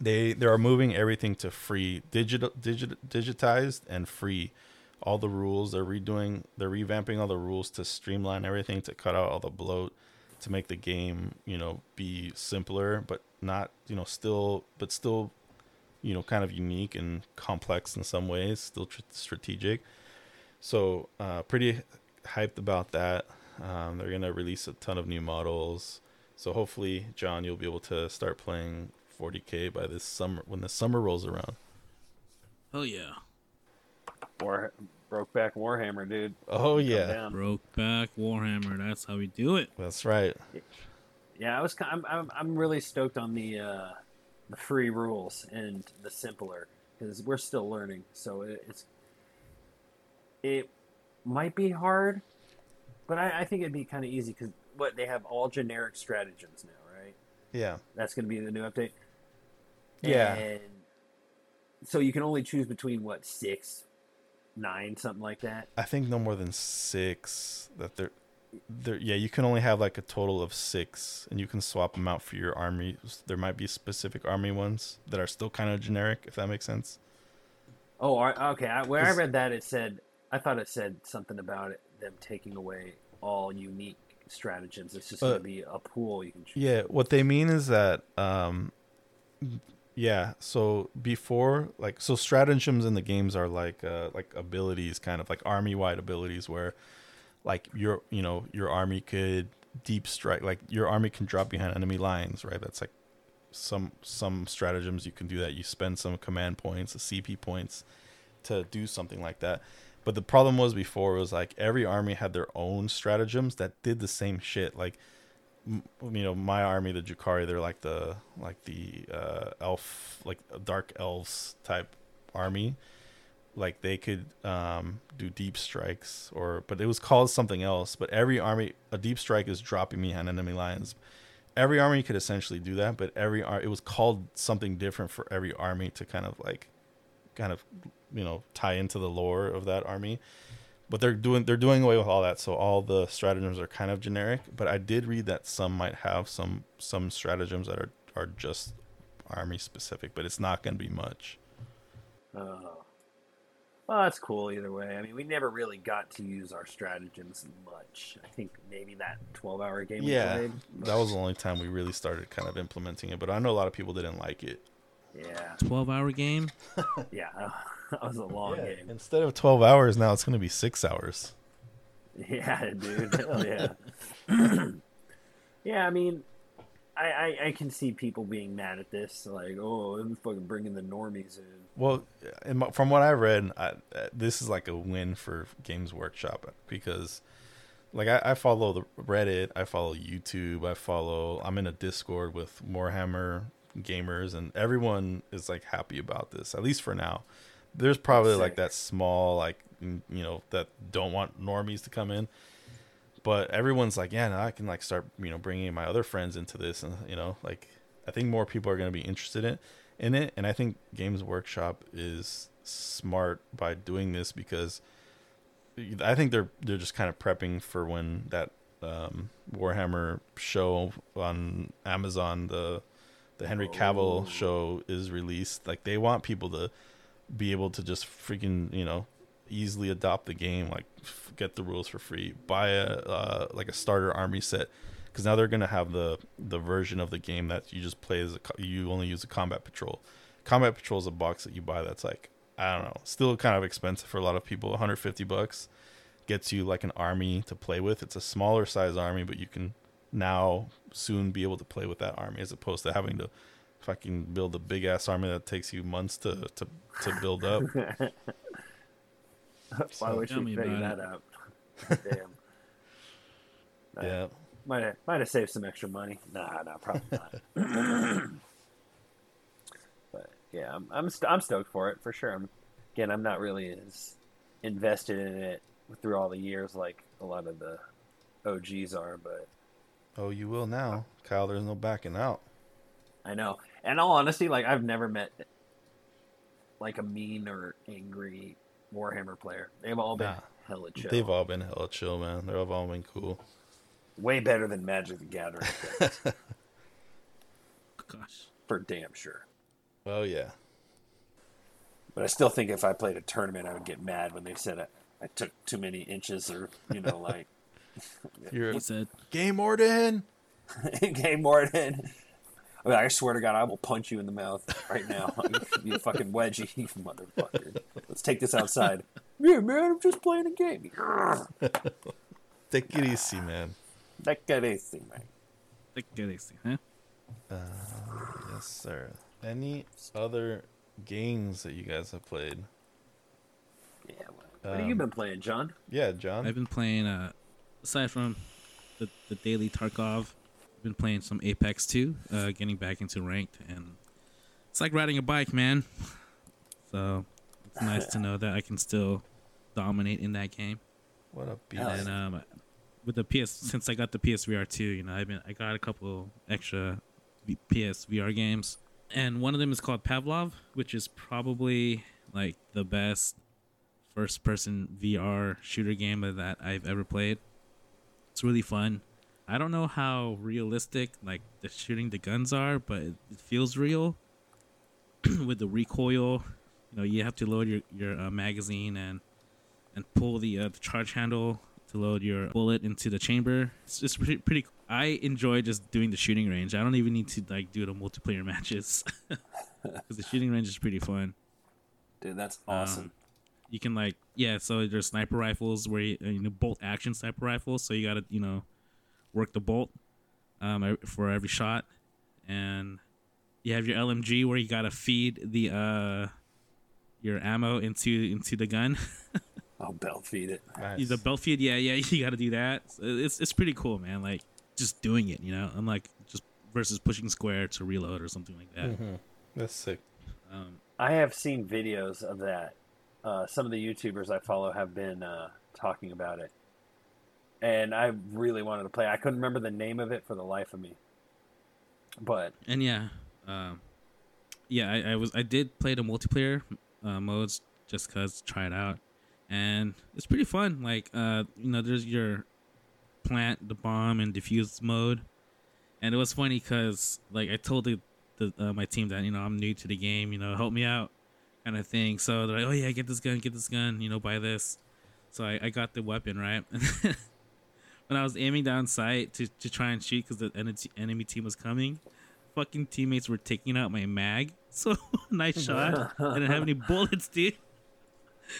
they they are moving everything to free, digital digit, digitized and free. All the rules they're redoing, they're revamping all the rules to streamline everything to cut out all the bloat to make the game, you know, be simpler but not, you know, still but still you know, kind of unique and complex in some ways, still tr- strategic. So, uh, pretty hyped about that. Um, they're gonna release a ton of new models. So hopefully, Jon, you'll be able to start playing 40k by this summer when the summer rolls around. Hell yeah. War broke back Warhammer, dude. Oh yeah, down. Broke back Warhammer. That's how we do it. that's right. Yeah, I was. I'm. I'm, I'm really stoked on the uh, the free rules and the simpler because we're still learning. So it, it's it might be hard, but I, I think it'd be kind of easy because what they have all generic stratagems now, right? Yeah, That's going to be the new update. Yeah. And so you can only choose between what six, nine, something like that. I think no more than six. That they're, they're yeah. You can only have like a total of six, and you can swap them out for your army. There might be specific army ones that are still kind of generic, if that makes sense. Oh, okay. I, where I read that, it said I thought it said something about it them taking away all unique stratagems. It's just Uh, going to be a pool you can choose. Yeah, what they mean is that um yeah, so before like so stratagems in the games are like uh like abilities kind of like army wide abilities where like your you know, your army could deep strike like your army can drop behind enemy lines, right? That's like some some stratagems you can do that. You spend some command points, CP points to do something like that. But the problem was before was like every army had their own stratagems that did the same shit. Like you know my army the Drukhari they're like the like the uh elf like dark elves type army. Like they could um do deep strikes or but it was called something else but every army a deep strike is dropping behind enemy lines. Every army could essentially do that but every ar- it was called something different for every army to kind of like kind of you know tie into the lore of that army but they're doing they're doing away with all that, so all the stratagems are kind of generic. But I did read that some might have some some stratagems that are are just army specific, but it's not going to be much. Oh. Well, that's cool either way. I mean, we never really got to use our stratagems much. I think maybe that 12 hour game Yeah, played. that was the only time we really started kind of implementing it. But I know a lot of people didn't like it. Yeah. 12 hour game. Yeah. Uh, That was a long game. Instead of twelve hours, now it's going to be six hours. Yeah, dude. Hell yeah. yeah, I mean, I, I, I can see people being mad at this. Like, oh, I'm fucking bringing the normies in. Well, from what I read, I, uh, this is like a win for Games Workshop because, like, I, I follow the Reddit, I follow YouTube, I follow. I'm in a Discord with Warhammer gamers, and everyone is like happy about this, at least for now. There's probably like that small, like, you know, that don't want normies to come in, but everyone's like, yeah, now I can like start, you know, bringing my other friends into this, and you know, like, I think more people are going to be interested in in it. And i think games workshop is smart by doing this because i think they're they're just kind of prepping for when that um, warhammer show on amazon the the henry cavill Oh. show is released. Like they want people to be able to just freaking you know easily adopt the game like get the rules for free buy a uh, like a starter army set because now they're gonna have the the version of the game that you just play as a you only use a combat patrol. Combat patrol is a box that you buy that's like I don't know, still kind of expensive for a lot of people. 150 bucks gets you like an army to play with. It's a smaller size army, but you can now soon be able to play with that army as opposed to having to fucking build a big ass army that takes you months to to, to build up. Why would Tell you me figure about that out? Damn. yeah. Might have, might have saved some extra money. Nah, nah, probably not. but yeah, I'm I'm, st- I'm stoked for it for sure. I'm, again, I'm not really as invested in it through all the years like a lot of the OGs are, but Oh, you will now, Kyle. There's no backing out. I know. And all honesty, like I've never met like a mean or angry Warhammer player. They've all been Nah. hella chill. They've all been hella chill, man. They've all been cool. Way better than Magic the Gathering Gosh. for damn sure. Oh yeah. But I still think if I played a tournament, I would get mad when they said I, I took too many inches, or you know, like You're He said, Game Warden. Game Morton. I, mean, I swear to God, I will punch you in the mouth right now. you, you fucking wedgie, you motherfucker. Let's take this outside. Yeah, man, I'm just playing a game. Take it easy, man. That guy easy, man. "Take it easy, huh?" Uh, yes, sir. Any other games that you guys have played? Yeah. What, what have you Um, been playing, Jon? Yeah, Jon. I've been playing, uh, aside from the, the daily Tarkov, I've been playing some Apex 2, uh, getting back into ranked, and it's like riding a bike, man. So it's nice to know that I can still dominate in that game. What a beast. And um, with the PS, since I got the PSVR 2, you know, I've been I got a couple extra PSVR games, and one of them is called Pavlov, which is probably like the best first-person VR shooter game that I've ever played. It's really fun. I don't know how realistic like the shooting the guns are, but it, it feels real with the recoil. You know, you have to load your your uh, magazine and and pull the uh, the charge handle to load your bullet into the chamber. It's just pretty pretty. cool. I enjoy just doing the shooting range. I don't even need to like do the multiplayer matches because the shooting range is pretty fun. Dude, that's Um, awesome. You can like yeah, so there's sniper rifles where you, uh, you know bolt action sniper rifles. So you gotta you know work the bolt um for every shot, and you have your LMG where you gotta feed the uh your ammo into into the gun. I'll belt feed it. Nice. The belt feed, yeah, yeah, you got to do that. It's it's pretty cool, man. Like just doing it, you know, unlike just versus pushing square to reload or something like that. Mhm. That's sick. Um, I have seen videos of that. Uh, some of the YouTubers I follow have been uh, talking about it, and I really wanted to play. I couldn't remember the name of it for the life of me, but and yeah, um, yeah, I, I was I did play the multiplayer uh, modes just cause try it out, and it's pretty fun. Like, uh, you know, there's your plant the bomb and defuse mode, and it was funny because like I told the, the uh, my team that you know I'm new to the game, you know, help me out, kind of thing. So they're like, oh yeah, get this gun, get this gun, you know, buy this. So I, I got the weapon right. when I was aiming down sight to, to try and shoot because the enemy, enemy team was coming, fucking teammates were taking out my mag. So nice shot. I didn't have any bullets, dude.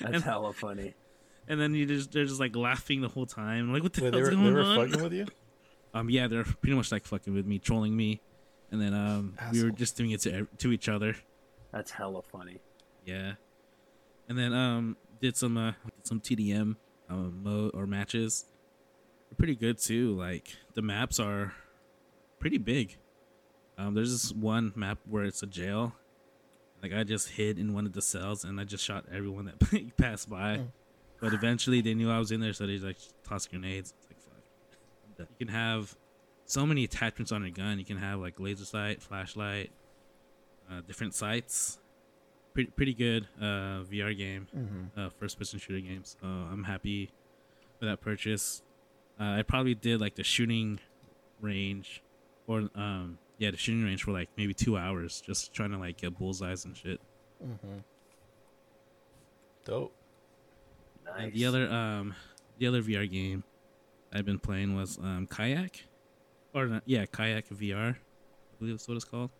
That's And- hella funny. And then you just they're just like laughing the whole time. Like what the Wait, they hell's were, going they were on? fucking with you? Um, yeah, they're pretty much like fucking with me, trolling me, and then um, we were just doing it to to each other. That's hella funny. Yeah, and then um, did some uh, did some TDM um, mode or matches. Pretty good too. Like the maps are pretty big. Um, there's this one map where it's a jail. Like I just hid in one of the cells and I just shot everyone that passed by. Mm. But eventually they knew I was in there, so they like tossed grenades. It's like fuck. You can have so many attachments on your gun. You can have like laser sight, flashlight, uh, different sights. Pretty pretty good uh, VR game, Mm-hmm. uh, first person shooter games. Uh, I'm happy with that purchase. Uh, I probably did like the shooting range, or um, yeah, the shooting range for like maybe two hours, just trying to like get bullseyes and shit. Mm-hmm. Dope. Nice. And the other um, the other VR game I've been playing was um, Kayak, or not, yeah, Kayak VR, I believe that's what it's called.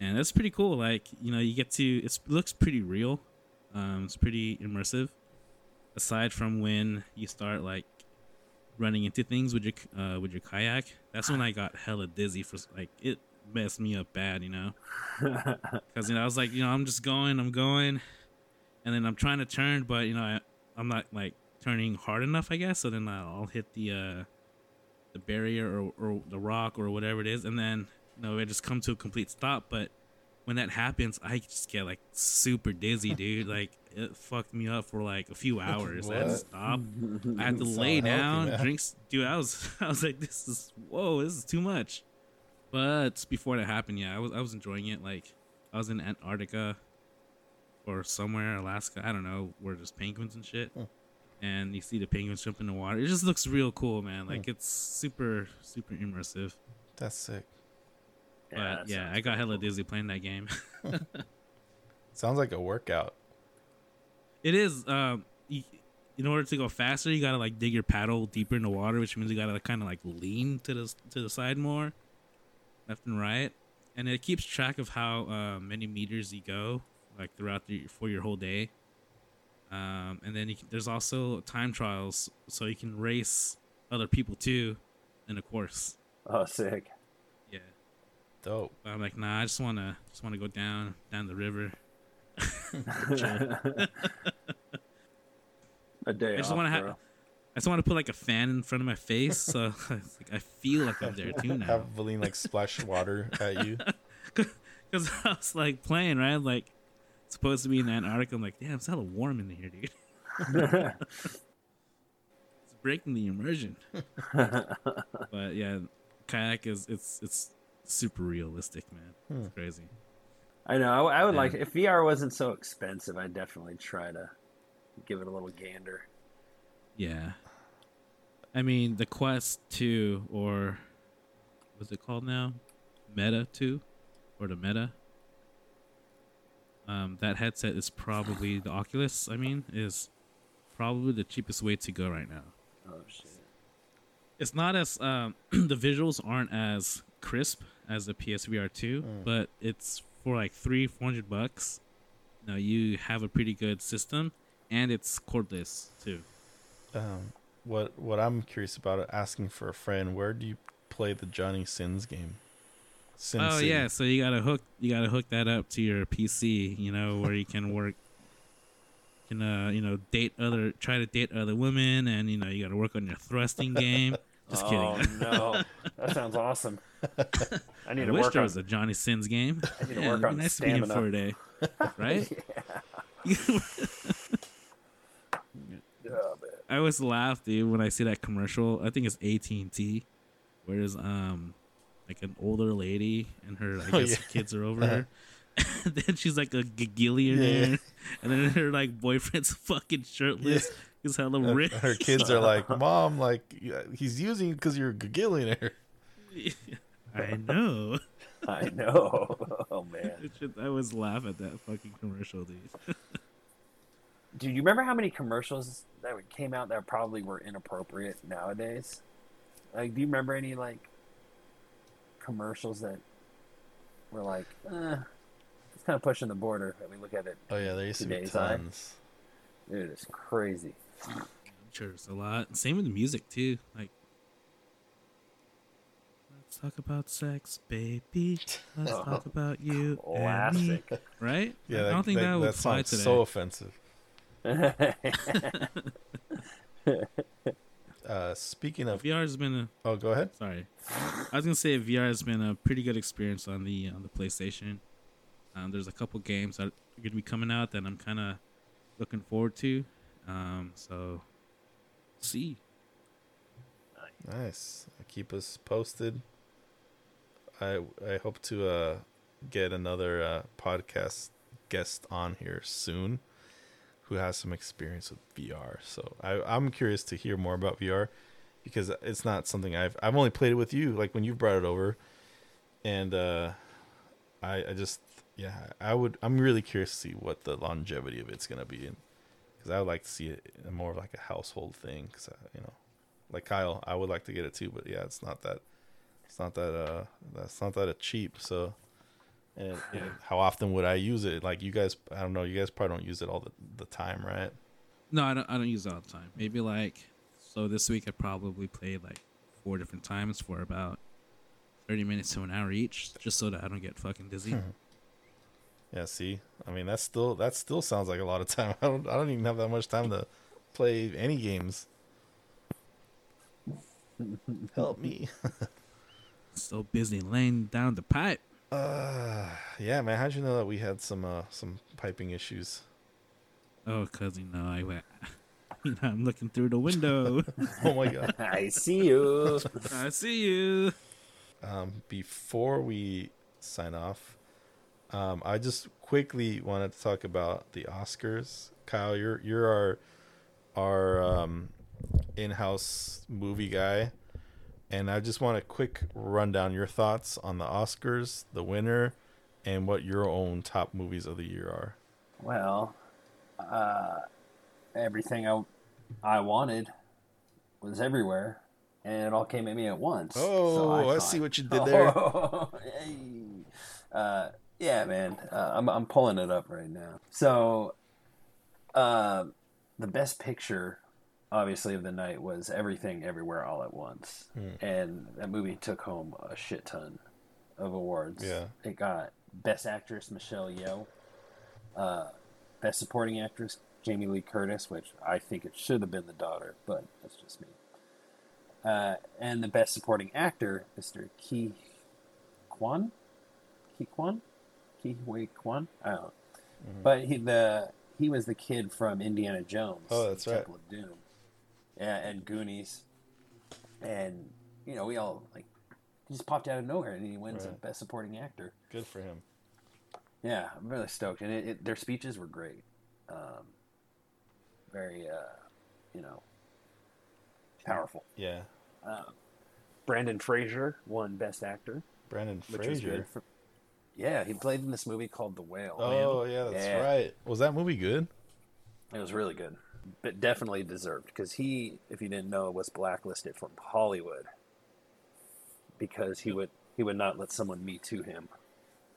And that's pretty cool. Like you know, you get to it's, it looks pretty real. Um, it's pretty immersive. Aside from when you start like running into things with your uh, with your kayak, that's when I got hella dizzy for like it messed me up bad. You know. because you know I was like, you know, I'm just going, I'm going, and then I'm trying to turn, but you know, I, I'm not like turning hard enough, I guess. So then I'll hit the uh, the barrier or, or the rock or whatever it is, and then you know it just come to a complete stop. But when that happens, I just get like super dizzy, dude. like it fucked me up for like a few hours. I had to stop. I had to Sound lay healthy, down, man. drinks. Dude, I was I was like, this is whoa, this is too much. But before that happened, yeah, I was I was enjoying it. Like I was in Antarctica or somewhere, Alaska. I don't know where there's penguins and shit. Hmm. And you see the penguins jump in the water. It just looks real cool, man. Like it's super super immersive. That's sick. But that yeah, I got pretty hella cool. dizzy playing that game. Sounds like a workout. It is. Um, you, in order to go faster, you gotta like dig your paddle deeper in the water, which means you gotta kind of like lean to the to the side more, left and right, and it keeps track of how uh, many meters you go like throughout the for your whole day. Um, and then you can, there's also time trials, so you can race other people too in a course. Oh, sick. Yeah, Dope. but I'm like, nah, I just wanna just wanna go down down the river. A day I just off, wanna ha- bro. I just want to put like a fan in front of my face, so like, I feel like I'm there too now. Have Valine like splash water at you. Because I was like playing, right? Like supposed to be in Antarctica. I'm like, damn, it's hella warm in here, dude. It's breaking the immersion. but yeah, kayak is it's it's super realistic, man. It's hmm. crazy. I know. I, I would Yeah. like if VR wasn't so expensive. I'd definitely try to give it a little gander. Yeah. I mean, the Quest 2 or what's it called now? Meta 2 or the Meta. Um, that headset is probably the Oculus. I mean, is probably the cheapest way to go right now. Oh shit. It's not as um, the visuals aren't as crisp as the PSVR 2, but it's for like three, four hundred bucks. Now you have a pretty good system, and it's cordless too. Um, what what I'm curious about asking for a friend. Where do you play the Johnny Sins game? Sin oh City. yeah, so you gotta hook you gotta hook that up to your PC, you know, where you can work, can uh you know date other try to date other women, and you know you gotta work on your thrusting game. Just kidding. oh kidding. no, that sounds awesome. I need I to wish work there on. was a Johnny Sins game. I need to work on nice to be in stamina. for a day, right? Yeah, man. I always laugh, dude, when I see that commercial. I think it's AT and T, where there's um like an older lady and her I Oh, yeah. kids are over her, and then she's like a gagillionaire, Yeah. and then her like boyfriend's fucking shirtless. He's hella rich. her kids are like, "Mom, like he's using because you're a gagillionaire." I know. I know. Oh man, It should- I always laugh at that fucking commercial, dude. do you remember how many commercials that came out that probably were inappropriate nowadays? Like, do you remember any like commercials that were like, eh, it's kind of pushing the border? That we look at it, Oh yeah, there used to be Today's eye. tons. dude, it's crazy. I'm sure it's a lot. Same with the music too. Like, let's talk about sex, baby. Let's Oh, talk about you and me. Right? Yeah, I don't think that, would fly sounds today. so offensive. Uh, speaking of, VR has been a oh, go ahead. sorry. I was gonna say VR has been a pretty good experience on the on the PlayStation. Um, there's a couple games that are gonna be coming out that I'm kind of looking forward to. Um, so see. Nice. Keep us posted. I I hope to uh, get another uh, podcast guest on here soon, who has some experience with VR. So I I'm curious to hear more about VR because it's not something I've I've only played it with you, like when you brought it over, and uh, I I just yeah I would I'm really curious to see what the longevity of it's gonna be in because I would like to see it more of like a household thing because you know like Kyle, I would like to get it too, but yeah, it's not that, it's not that, uh, that's not that cheap. So, and, and how often would I use it? Like you guys, I don't know. You guys probably don't use it all the, the time, right? No, I don't. I don't use it all the time. Maybe like so. This week I probably played like four different times for about thirty minutes to an hour each, just so that I don't get fucking dizzy. Yeah. See, I mean, that's still that still sounds like a lot of time. I don't, I don't even have that much time to play any games. Help me. so busy laying down the pipe. Uh, yeah, man. How'd you know that we had some uh some piping issues? Oh, cause you know I went. You know, I'm looking through the window. Oh my god. I see you. I see you. um, before we sign off, um, I just quickly wanted to talk about the Oscars. Kyle, you're you're our our um, in-house movie guy, and I just want a quick rundown your thoughts on the Oscars, the winner, and what your own top movies of the year are. Well, uh, everything I, I wanted was everywhere, and it all came at me at once. Oh, I, thought- see what you did there. Hey. Uh, yeah, man. Uh, I'm I'm pulling it up right now. So, uh, the best picture, obviously, of the night was Everything Everywhere All at Once, Hmm. and that movie took home a shit ton of awards. Yeah. it got Best Actress Michelle Yeoh, uh, Best Supporting Actress Jamie Lee Curtis, which I think it should have been the daughter, but that's just me. Uh, and the Best Supporting Actor, Mr. Ki Kwan, Ki Kwan, Ki Wei Kwan. I don't know. Mhm. But he the he was the kid from Indiana Jones. Oh, that's right. Temple of Doom. Yeah, and Goonies, and you know we all like he just popped out of nowhere and he wins Right. Best Supporting Actor. Good for him. Yeah, I'm really stoked, and it, it, their speeches were great. Um, very, uh, you know, powerful. Yeah, Um, Brendan Fraser won Best Actor, Brendan which was Fraser. good. For, yeah, he played in this movie called The Whale. Oh yeah, that's Yeah. right. Was that movie good? It was really good, but definitely deserved because he, if you didn't know, was blacklisted from Hollywood because he would he would not let someone me to him,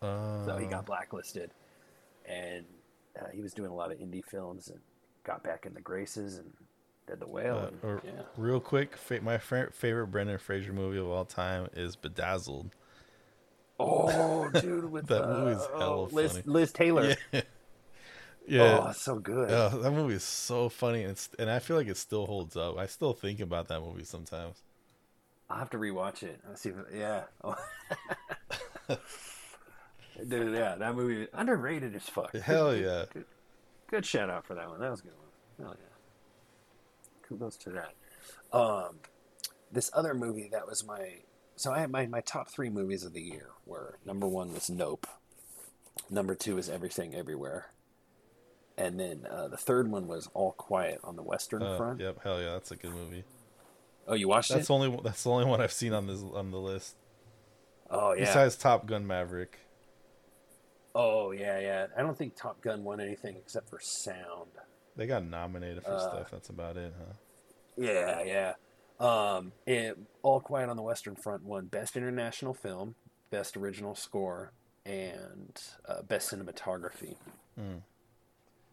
Uh, so he got blacklisted, and uh, he was doing a lot of indie films and got back in the graces and did The Whale. Uh, and- yeah. Real quick, my fa- favorite Brendan Fraser movie of all time is Bedazzled. Oh, dude, with That uh, movie's hella oh, Liz, funny. Liz Taylor. Yeah, Oh, yeah. it's so good. Oh, that movie is so funny, and it's and I feel like it still holds up. I still think about that movie sometimes. I'll have to rewatch it. Let's see if yeah. Oh. Dude, yeah, that movie underrated as fuck. Hell yeah. Good, good shout out for that one. That was a good one. Hell yeah. Kudos to that. Um, this other movie that was my so I my, my top three movies of the year were number one was Nope, Number two is Everything Everywhere. And then uh, the third one was All Quiet on the Western Uh, Front. yep, hell yeah, that's a good movie. Oh, you watched That's it? only that's the only one I've seen on this on the list. oh yeah. Besides Top Gun Maverick. oh yeah, yeah. I don't think Top Gun won anything except for sound. They got nominated for Uh, stuff. That's about it, huh? Yeah, yeah. Um, it, All Quiet on the Western Front won Best International Film, Best Original Score, and uh, Best Cinematography, Mm.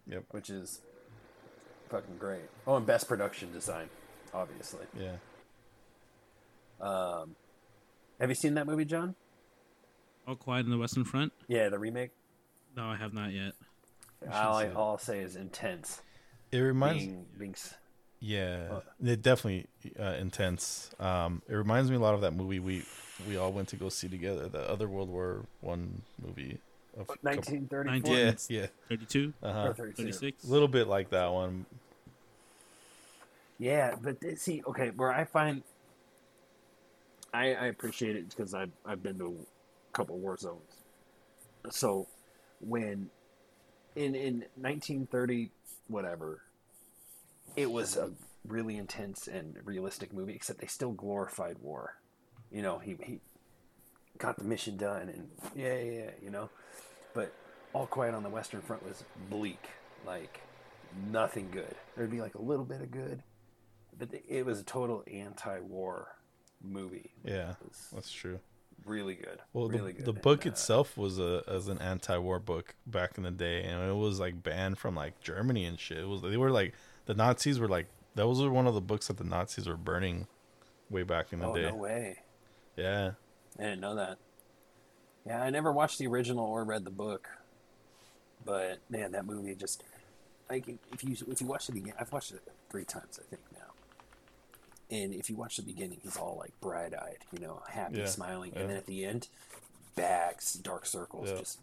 Yep. which is fucking great. Oh, and Best Production Design, obviously. Yeah. Um, have you seen that movie, Jon? All Quiet on the Western Front. Yeah, the remake. No, I have not yet. All, I, it. all I'll say is intense. It reminds Being, being, s- yeah, Uh, it definitely uh, intense. Um, it reminds me a lot of that movie we we all went to go see together, the other World War One movie. Of couple- 1934 Yeah, yeah. 32, Uh-huh. or 36. A little bit like that one. Yeah, but th- see, okay, where I find I, I appreciate it because I've I've been to a couple war zones. So when in in 1930 whatever, it was a really intense and realistic movie. Except they still glorified war. You know, he he got the mission done, and yeah, yeah, yeah you know. But All Quiet on the Western Front was bleak, like nothing good. There'd be like a little bit of good, but it was a total anti-war movie. Yeah, that's true. really good. Well, really the, good. the And, book uh, itself was a as an anti-war book back in the day, and it was like banned from like Germany and shit. It was they were like the Nazis were like those were one of the books that the Nazis were burning way back in the Oh day. no way! Yeah, I didn't know that. Yeah, I never watched the original or read the book, but man, that movie just like if you if you watch it again, I've watched it three times I think now. And if you watch the beginning, he's all like bright-eyed, you know, happy, Yeah, smiling, yeah. and then at the end, bags, dark circles, Yeah. just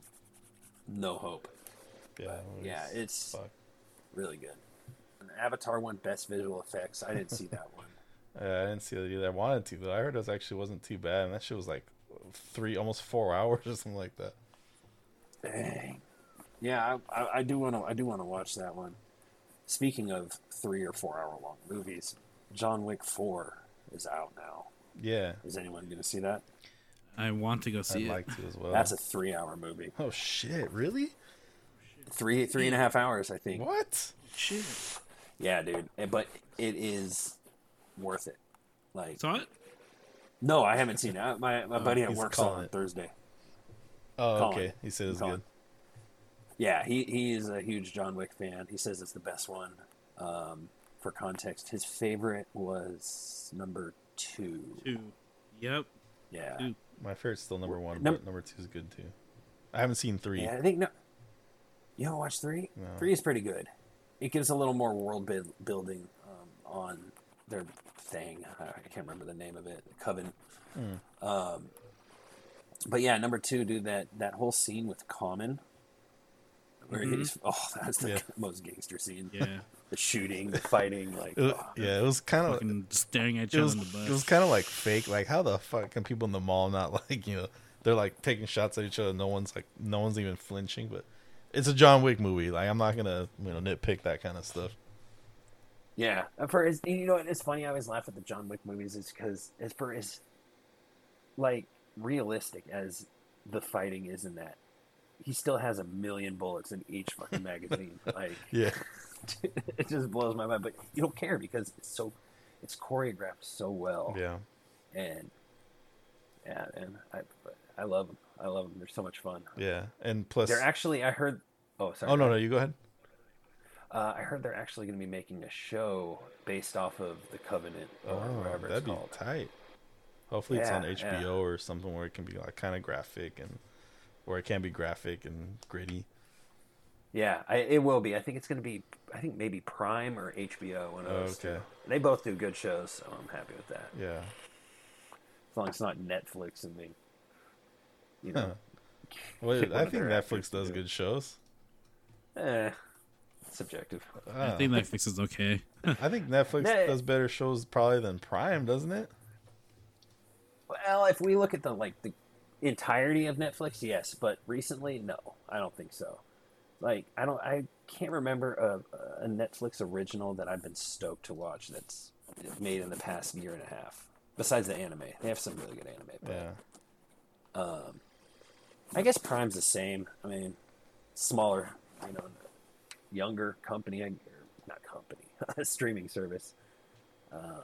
no hope. yeah, it Yeah, it's fuck. really good. And Avatar won best visual effects. I didn't see that one. Yeah, I didn't see it either. I wanted to, but I heard it was actually wasn't too bad, and that shit was like three, almost four hours or something like that. Dang. Yeah, I, I, I do want to. I do want to watch that one. Speaking of three or four hour long movies, John Wick Four is out now. Yeah, Is anyone going to see that? I want to go I'd see it. like to as well. That's a three hour movie. oh shit, really? Three three and a half hours, I think. What? Shit. Yeah, dude. Eh, But it is worth it. Like, Saw it? no, I haven't seen it. My my Oh, buddy at he's work saw it on it. Thursday. Oh, Colin. okay. He said it's Colin. good. Yeah, he he is a huge John Wick fan. He says it's the best one. Um, for context, his favorite was number two. Two. Yep. Yeah. Two. My favorite's still number one, Num- but number two is good too. I haven't seen three. Yeah, I think no. You haven't watched three? No. Three is pretty good. It gives a little more world build, building um, on their thing. I I can't remember the name of it. Coven. Hmm. Um, but yeah, number two, dude, that that whole scene with Common, where Mhm. he's oh, that's the Yeah. most gangster scene. Yeah. The shooting, the fighting, like It- oh, yeah, it was kind of staring at each other was on the bus. it was kind of like fake. Like how the fuck can people in the mall not like you know they're like taking shots at each other. No one's like no one's even flinching. But it's a John Wick movie. Like I'm not gonna you know nitpick that kind of stuff. Yeah, for his, you know, it's funny. I always laugh at the John Wick movies, is because as for as like realistic as the fighting is in that, he still has a million bullets in each fucking magazine. like, Yeah, it just blows my mind. But you don't care because it's so, it's choreographed so well, yeah, and yeah, and I, I love them. I love them. They're so much fun. yeah. And plus, They're actually, I heard. Oh, sorry. oh no no, you go ahead. Uh, I heard they're actually going to be making a show based off of the Covenant or Oh, wherever that'd it's be called. tight. Hopefully it's on HBO yeah. or something where it can be like kind of graphic and where it can be graphic and gritty. Yeah, I, it will be. I think it's going to be. I think maybe Prime or HBO. One of those. Okay. two. They both do good shows, so I'm happy with that. Yeah. As long as it's not Netflix and they, you know, Well, Pick I think Netflix does do good shows. eh, subjective. I think Netflix is okay. I think Netflix Yeah. does better shows probably than Prime, doesn't it? Well, if we look at the like the entirety of Netflix, yes, but recently, no, I don't think so. Like I don't, I can't remember a, a Netflix original that I've been stoked to watch that's made in the past year and a half. Besides the anime, they have some really good anime. But, Yeah. um, I guess Prime's the same. I mean, smaller, you know, younger company, not company, streaming service. Uh,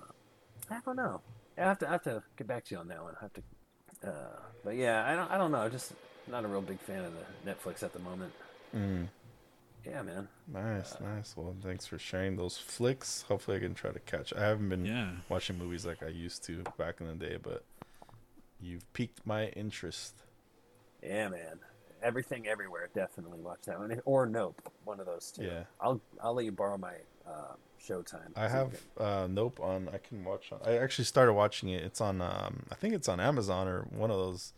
I don't know. I have to I have to get back to you on that one. I have to, uh, but yeah, I don't I don't know. Just not a real big fan of the Netflix at the moment. Mm. Yeah, man. Nice, nice. Well, thanks for sharing those flicks. Hopefully, I can try to catch. I haven't been Yeah. watching movies like I used to back in the day, but you've piqued my interest. Yeah, man. Everything, everywhere. Definitely watch that one, or Nope. One of those two. Yeah. I'll I'll let you borrow my uh, Showtime. I have uh, Nope on. I can watch. On, I actually started watching it. It's on. Um, I think it's on Amazon or one of those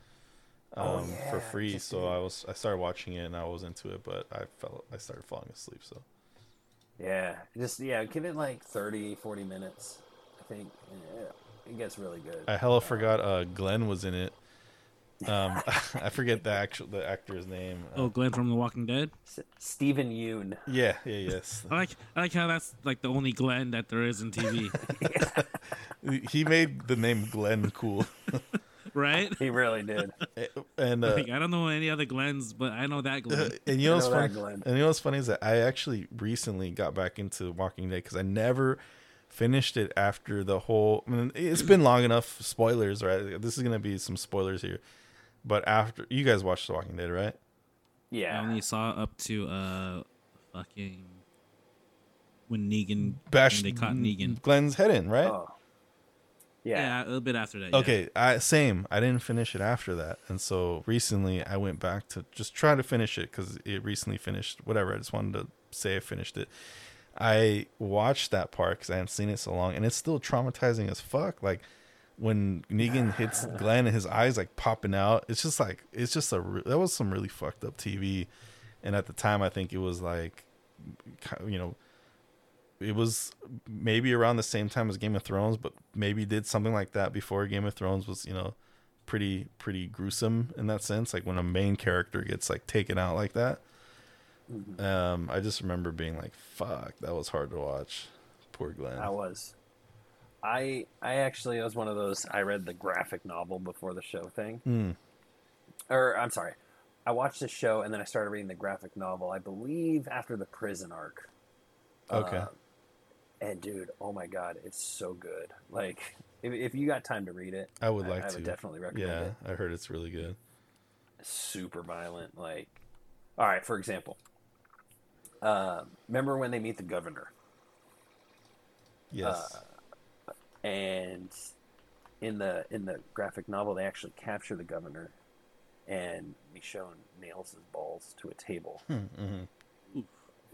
um, Oh, for free. just So. I was. I started watching it and I was into it, but I fell. I started falling asleep. So Yeah, just yeah, give it like 30, 40 minutes. I think yeah, it gets really good. I hella forgot. Uh, Glenn was in it. Um, I forget the actual the actor's name. Uh, Oh, Glenn from The Walking Dead. S- Steven Yeun. yeah, yeah, yes. I like I like how that's like the only Glenn that there is in TV, he made the name Glenn cool, right? He really did. and uh, Like I don't know any other Glens, but I know that Glenn. and you know I what's know funny? Glenn. And you know what's funny is that I actually recently got back into Walking Dead because I never finished it after the whole. I mean, it's been long enough. Spoilers, right? This is gonna be some spoilers here. But after you guys watched The Walking Dead, right? Yeah. I only saw up to uh, fucking when Negan Bash when they caught Negan. Glenn's head in, right? Oh. Yeah. Yeah, a little bit after that. yeah. Okay, I same. I didn't finish it after that, and so recently I went back to just try to finish it because it recently finished. Whatever. I just wanted to say I finished it. I watched that part because I hadn't seen it so long, and it's still traumatizing as fuck. Like when Negan hits Glenn and his eyes like popping out. It's just like it's just a re- that was some really fucked up TV, and at the time I think it was like, you know, it was maybe around the same time as Game of Thrones, but maybe did something like that before Game of Thrones was, you know, pretty pretty gruesome in that sense. Like when a main character gets like taken out like that. Um, I just remember being like, "Fuck, that was hard to watch." Poor Glenn. I was. I I actually was one of those. I read the graphic novel before the show thing, Mm, or I'm sorry, I watched the show and then I started reading the graphic novel. I believe after the prison arc. Okay. Uh, and dude, oh my god, it's so good. Like, if, if you got time to read it, I would like I to. would definitely recommend yeah, it. I heard it's really good. Super violent. Like, all right, for example, uh, remember when they meet the governor? Yes. And in the in the graphic novel they actually capture the governor and Michonne nails his balls to a table mm-hmm.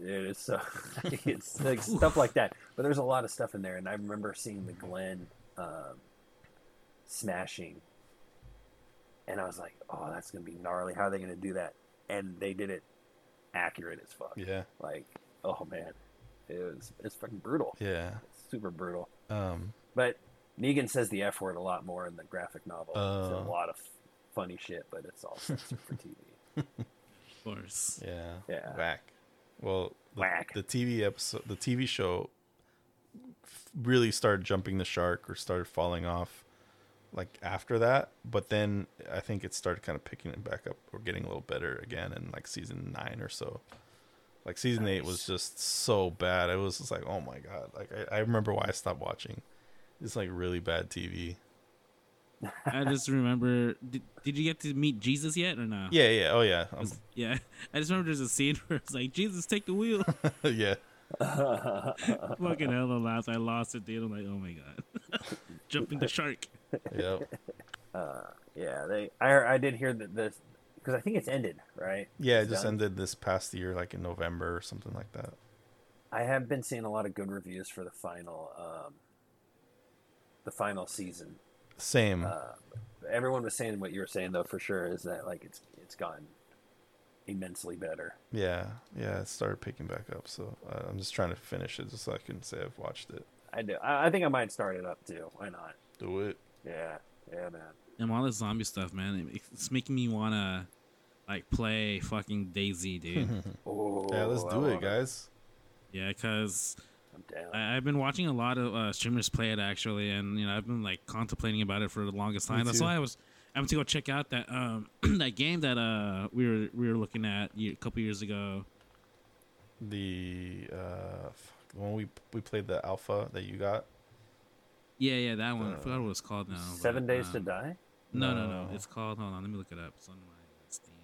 It's so it's like stuff like that but there's a lot of stuff in there and i remember seeing the glen um, smashing and i was like oh that's gonna be gnarly how are they gonna do that and they did it accurate as fuck Yeah. like oh man it was it's fucking brutal Yeah. super brutal Um. But Negan says the F word a lot more in the graphic novel. it's Oh. a lot of funny shit, but it's all censored for TV. Of course. Yeah. Yeah. Whack. Well, the, Whack. the TV episode, the TV show, really started jumping the shark or started falling off, like after that. But then I think it started kind of picking it back up or getting a little better again in like season nine or so. Like season eight was just so bad. It was just like, oh my god. Like I, I remember why I stopped watching. It's like really bad TV. I just remember. Did, did you get to meet Jesus yet or no? Yeah, yeah, oh yeah, Yeah. I just remember there's a scene where it's like, Jesus, take the wheel. yeah. Fucking hell, the last I lost it, dude. I'm like, oh my god. Jumping the shark. Yep. yeah, they. I I did hear that this because I think it's ended, right? Yeah, it just done? ended this past year, like in November or something like that. I have been seeing a lot of good reviews for the final, um, the final season. Same. Uh, everyone was saying what you were saying though, for sure, is that like it's it's gotten immensely better. Yeah, yeah, it started picking back up. So uh, I'm just trying to finish it, just so I can say I've watched it. I do. I, I think I might start it up too. Why not? Do it. Yeah, yeah, man. and all this zombie stuff, man, it, it's making me wanna like play fucking DayZ, dude. Oh, yeah, let's do it, love guys. yeah, because I'm down. I, I've been watching a lot of uh, streamers play it actually, and you know I've been like contemplating about it for the longest time. That's why I was I went to go check out that um that game that uh we were we were looking at ye- a couple years ago. The uh, fuck, the one we we played the alpha that you got. Yeah, yeah, that one. I Uh, forgot what it's called now. Seven but, Days to um, Die. No, no, no. No. It's called. Hold on, let me look it up. It's on my Steam.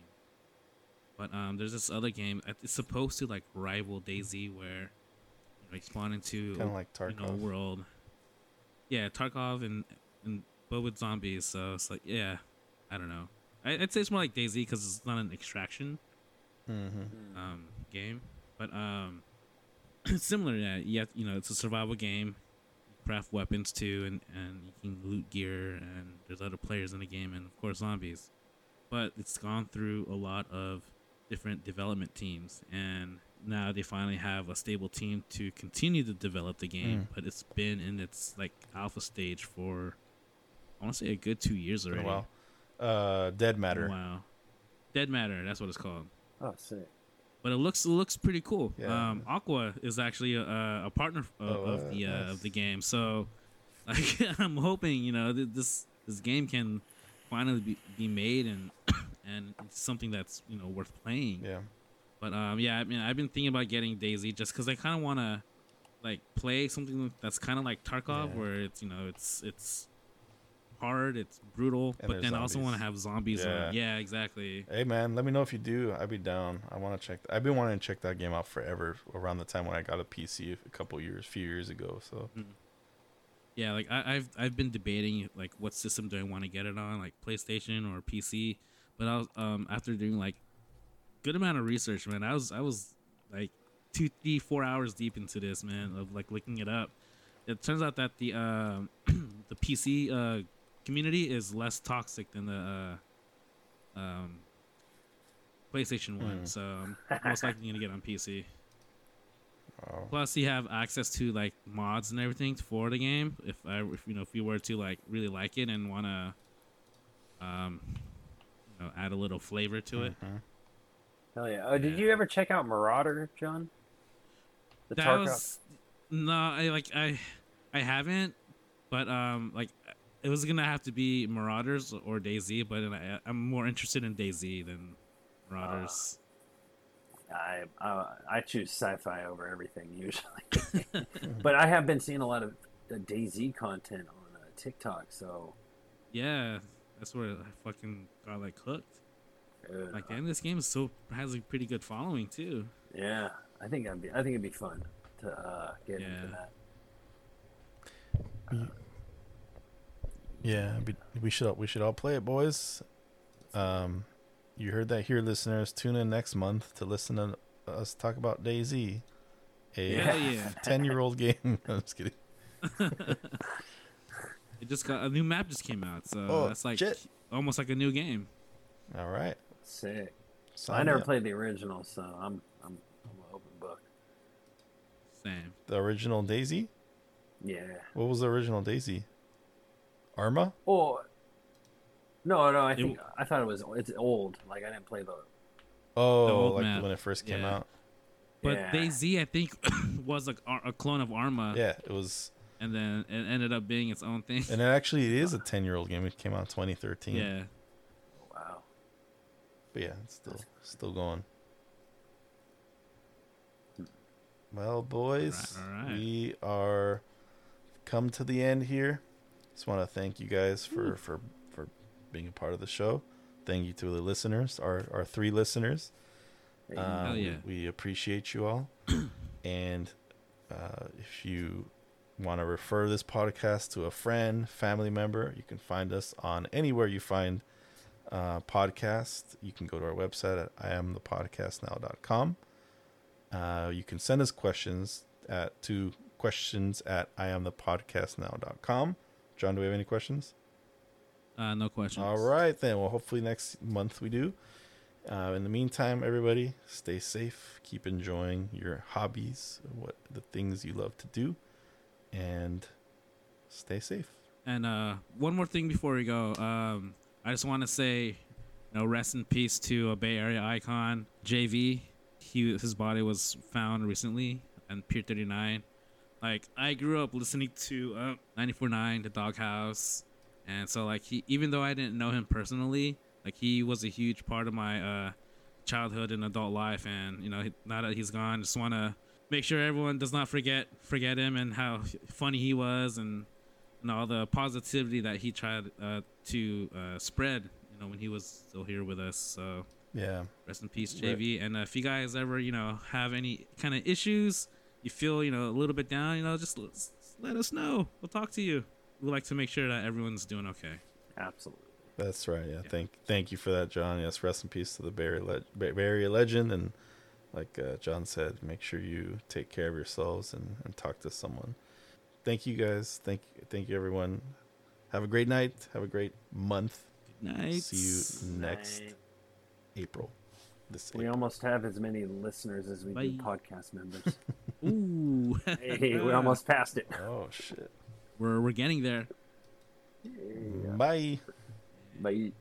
But um, there's this other game. uh, It's supposed to like rival DayZ, where know, spawn into Kind of like you know Tarkov. world. Yeah, Tarkov and and but with zombies. So it's like yeah, I don't know. I, I'd say it's more like DayZ because it's not an extraction mm-hmm. um game, but um, similar to that. You have, you know, it's a survival game. You craft weapons too, and and you can loot gear, and there's other players in the game, and of course zombies. But it's gone through a lot of different development teams, and now they finally have a stable team to continue to develop the game. But it's been in its like alpha stage for I want to say a good two years Been already. a while. Uh, Dead Matter. Wow. Dead Matter, that's what it's called Oh, sick. but it looks it looks pretty cool. Yeah. Um, Aqua is actually a, a partner of, Oh, of uh, the uh, nice. of the game, so like I'm hoping you know th- this this game can finally be, be made and and something that's you know worth playing. Yeah. But um, yeah, I mean I've been thinking about getting DayZ just because I kind of want to like play something that's kind of like Tarkov, Yeah. where it's you know it's it's hard, it's brutal, And but then I also want to have zombies. Yeah. yeah, exactly. Hey man, let me know if you do. I'd be down. I want to check. I've been wanting to check that game out forever. Around the time when I got a PC a couple years, few years ago. So Yeah, like I, I've I've been debating like what system do I want to get it on, like PlayStation or PC. But I was um after doing like good amount of research, man. I was I was like two, three, four hours deep into this, man, of like looking it up. It turns out that the um the PC uh community is less toxic than the uh, um PlayStation one. Hmm. So I'm most likely gonna get on PC. oh, Plus, you have access to like mods and everything for the game. If I, if you know, if you were to like really like it and want to, um, you know, add a little flavor to it. Hell yeah. Oh, did you ever check out Marauder, Jon? The That Tarkov- was no, I like I, I haven't, but um, like it was gonna have to be Marauders or DayZ, but I, I'm more interested in DayZ than Marauders. I uh, I choose sci-fi over everything usually, but I have been seeing a lot of the DayZ content on uh, TikTok. So yeah, that's where I fucking got like hooked. Uh, Like, and this game is so has a pretty good following too. yeah, I think I'd be I think it'd be fun to uh, get Yeah. into that. yeah. We, we should we should all play it, boys. Um, you heard that here, listeners. Tune in next month to listen to us talk about DayZ, a yeah. ten year old game. I'm just kidding. It just got a new map just came out, so Oh, that's like shit. almost like a new game. All right. Sick. Sign I never up. played the original, so I'm I'm I'm an open book. Same. the original DayZ. Yeah. What was the original DayZ? Arma. Oh. No, no. I It think I thought it was it's old. Like I didn't play the. Oh, old like map. when it first came Yeah. out. But yeah. DayZ, I think, was like a, a clone of Arma, Yeah, it was, and then it ended up being its own thing. and it actually it is a ten year old game. It came out in 2013. yeah. Wow. But yeah, it's still still going. Well, boys, Alright, alright. we are come to the end here. Just want to thank you guys for for for being a part of the show. Thank you to the listeners, our our three listeners. Hey, Um, Hell yeah. We appreciate you all. and uh, if you want to refer this podcast to a friend, family member, you can find us on anywhere you find uh, podcast. You can go to our website at iamthepodcastnow.com. Uh, you can send us questions at to questions at iamthepodcastnow.com. Jon, do we have any questions? Uh, no questions. All right, then. Well, hopefully next month we do. Uh, in the meantime, everybody, stay safe. Keep enjoying your hobbies, what the things you love to do, and stay safe. And uh, one more thing before we go, um, I just want to say, you know, rest in peace to a Bay Area icon, JV. He his body was found recently and Pier 39. Like I grew up listening to uh, 94.9, The Doghouse, and so like he, even though I didn't know him personally, like he was a huge part of my uh, childhood and adult life. And you know, now that he's gone, just want to make sure everyone does not forget forget him and how funny he was and and all the positivity that he tried uh, to uh, spread. You know, when he was still here with us. So Yeah. rest in peace, JV. And uh, if you guys ever, you know, have any kind of issues, you feel, you know, a little bit down, you know, just l- s- let us know. We'll talk to you. We like to make sure that everyone's doing okay. Absolutely. That's right. Yeah. Yeah. Thank thank you for that, Jon. Yes. Rest in peace to the Barry Le- Bay Bay legend, and like uh, Jon said, make sure you take care of yourselves and, and talk to someone. Thank you guys. Thank thank you everyone. Have a great night. Have a great month. Good night. See you next Night. April. This We April. almost have as many listeners as we do podcast members. Ooh. hey, we almost passed it. Oh shit. we're we're getting there. Yeah. Bye. Bye. Bye.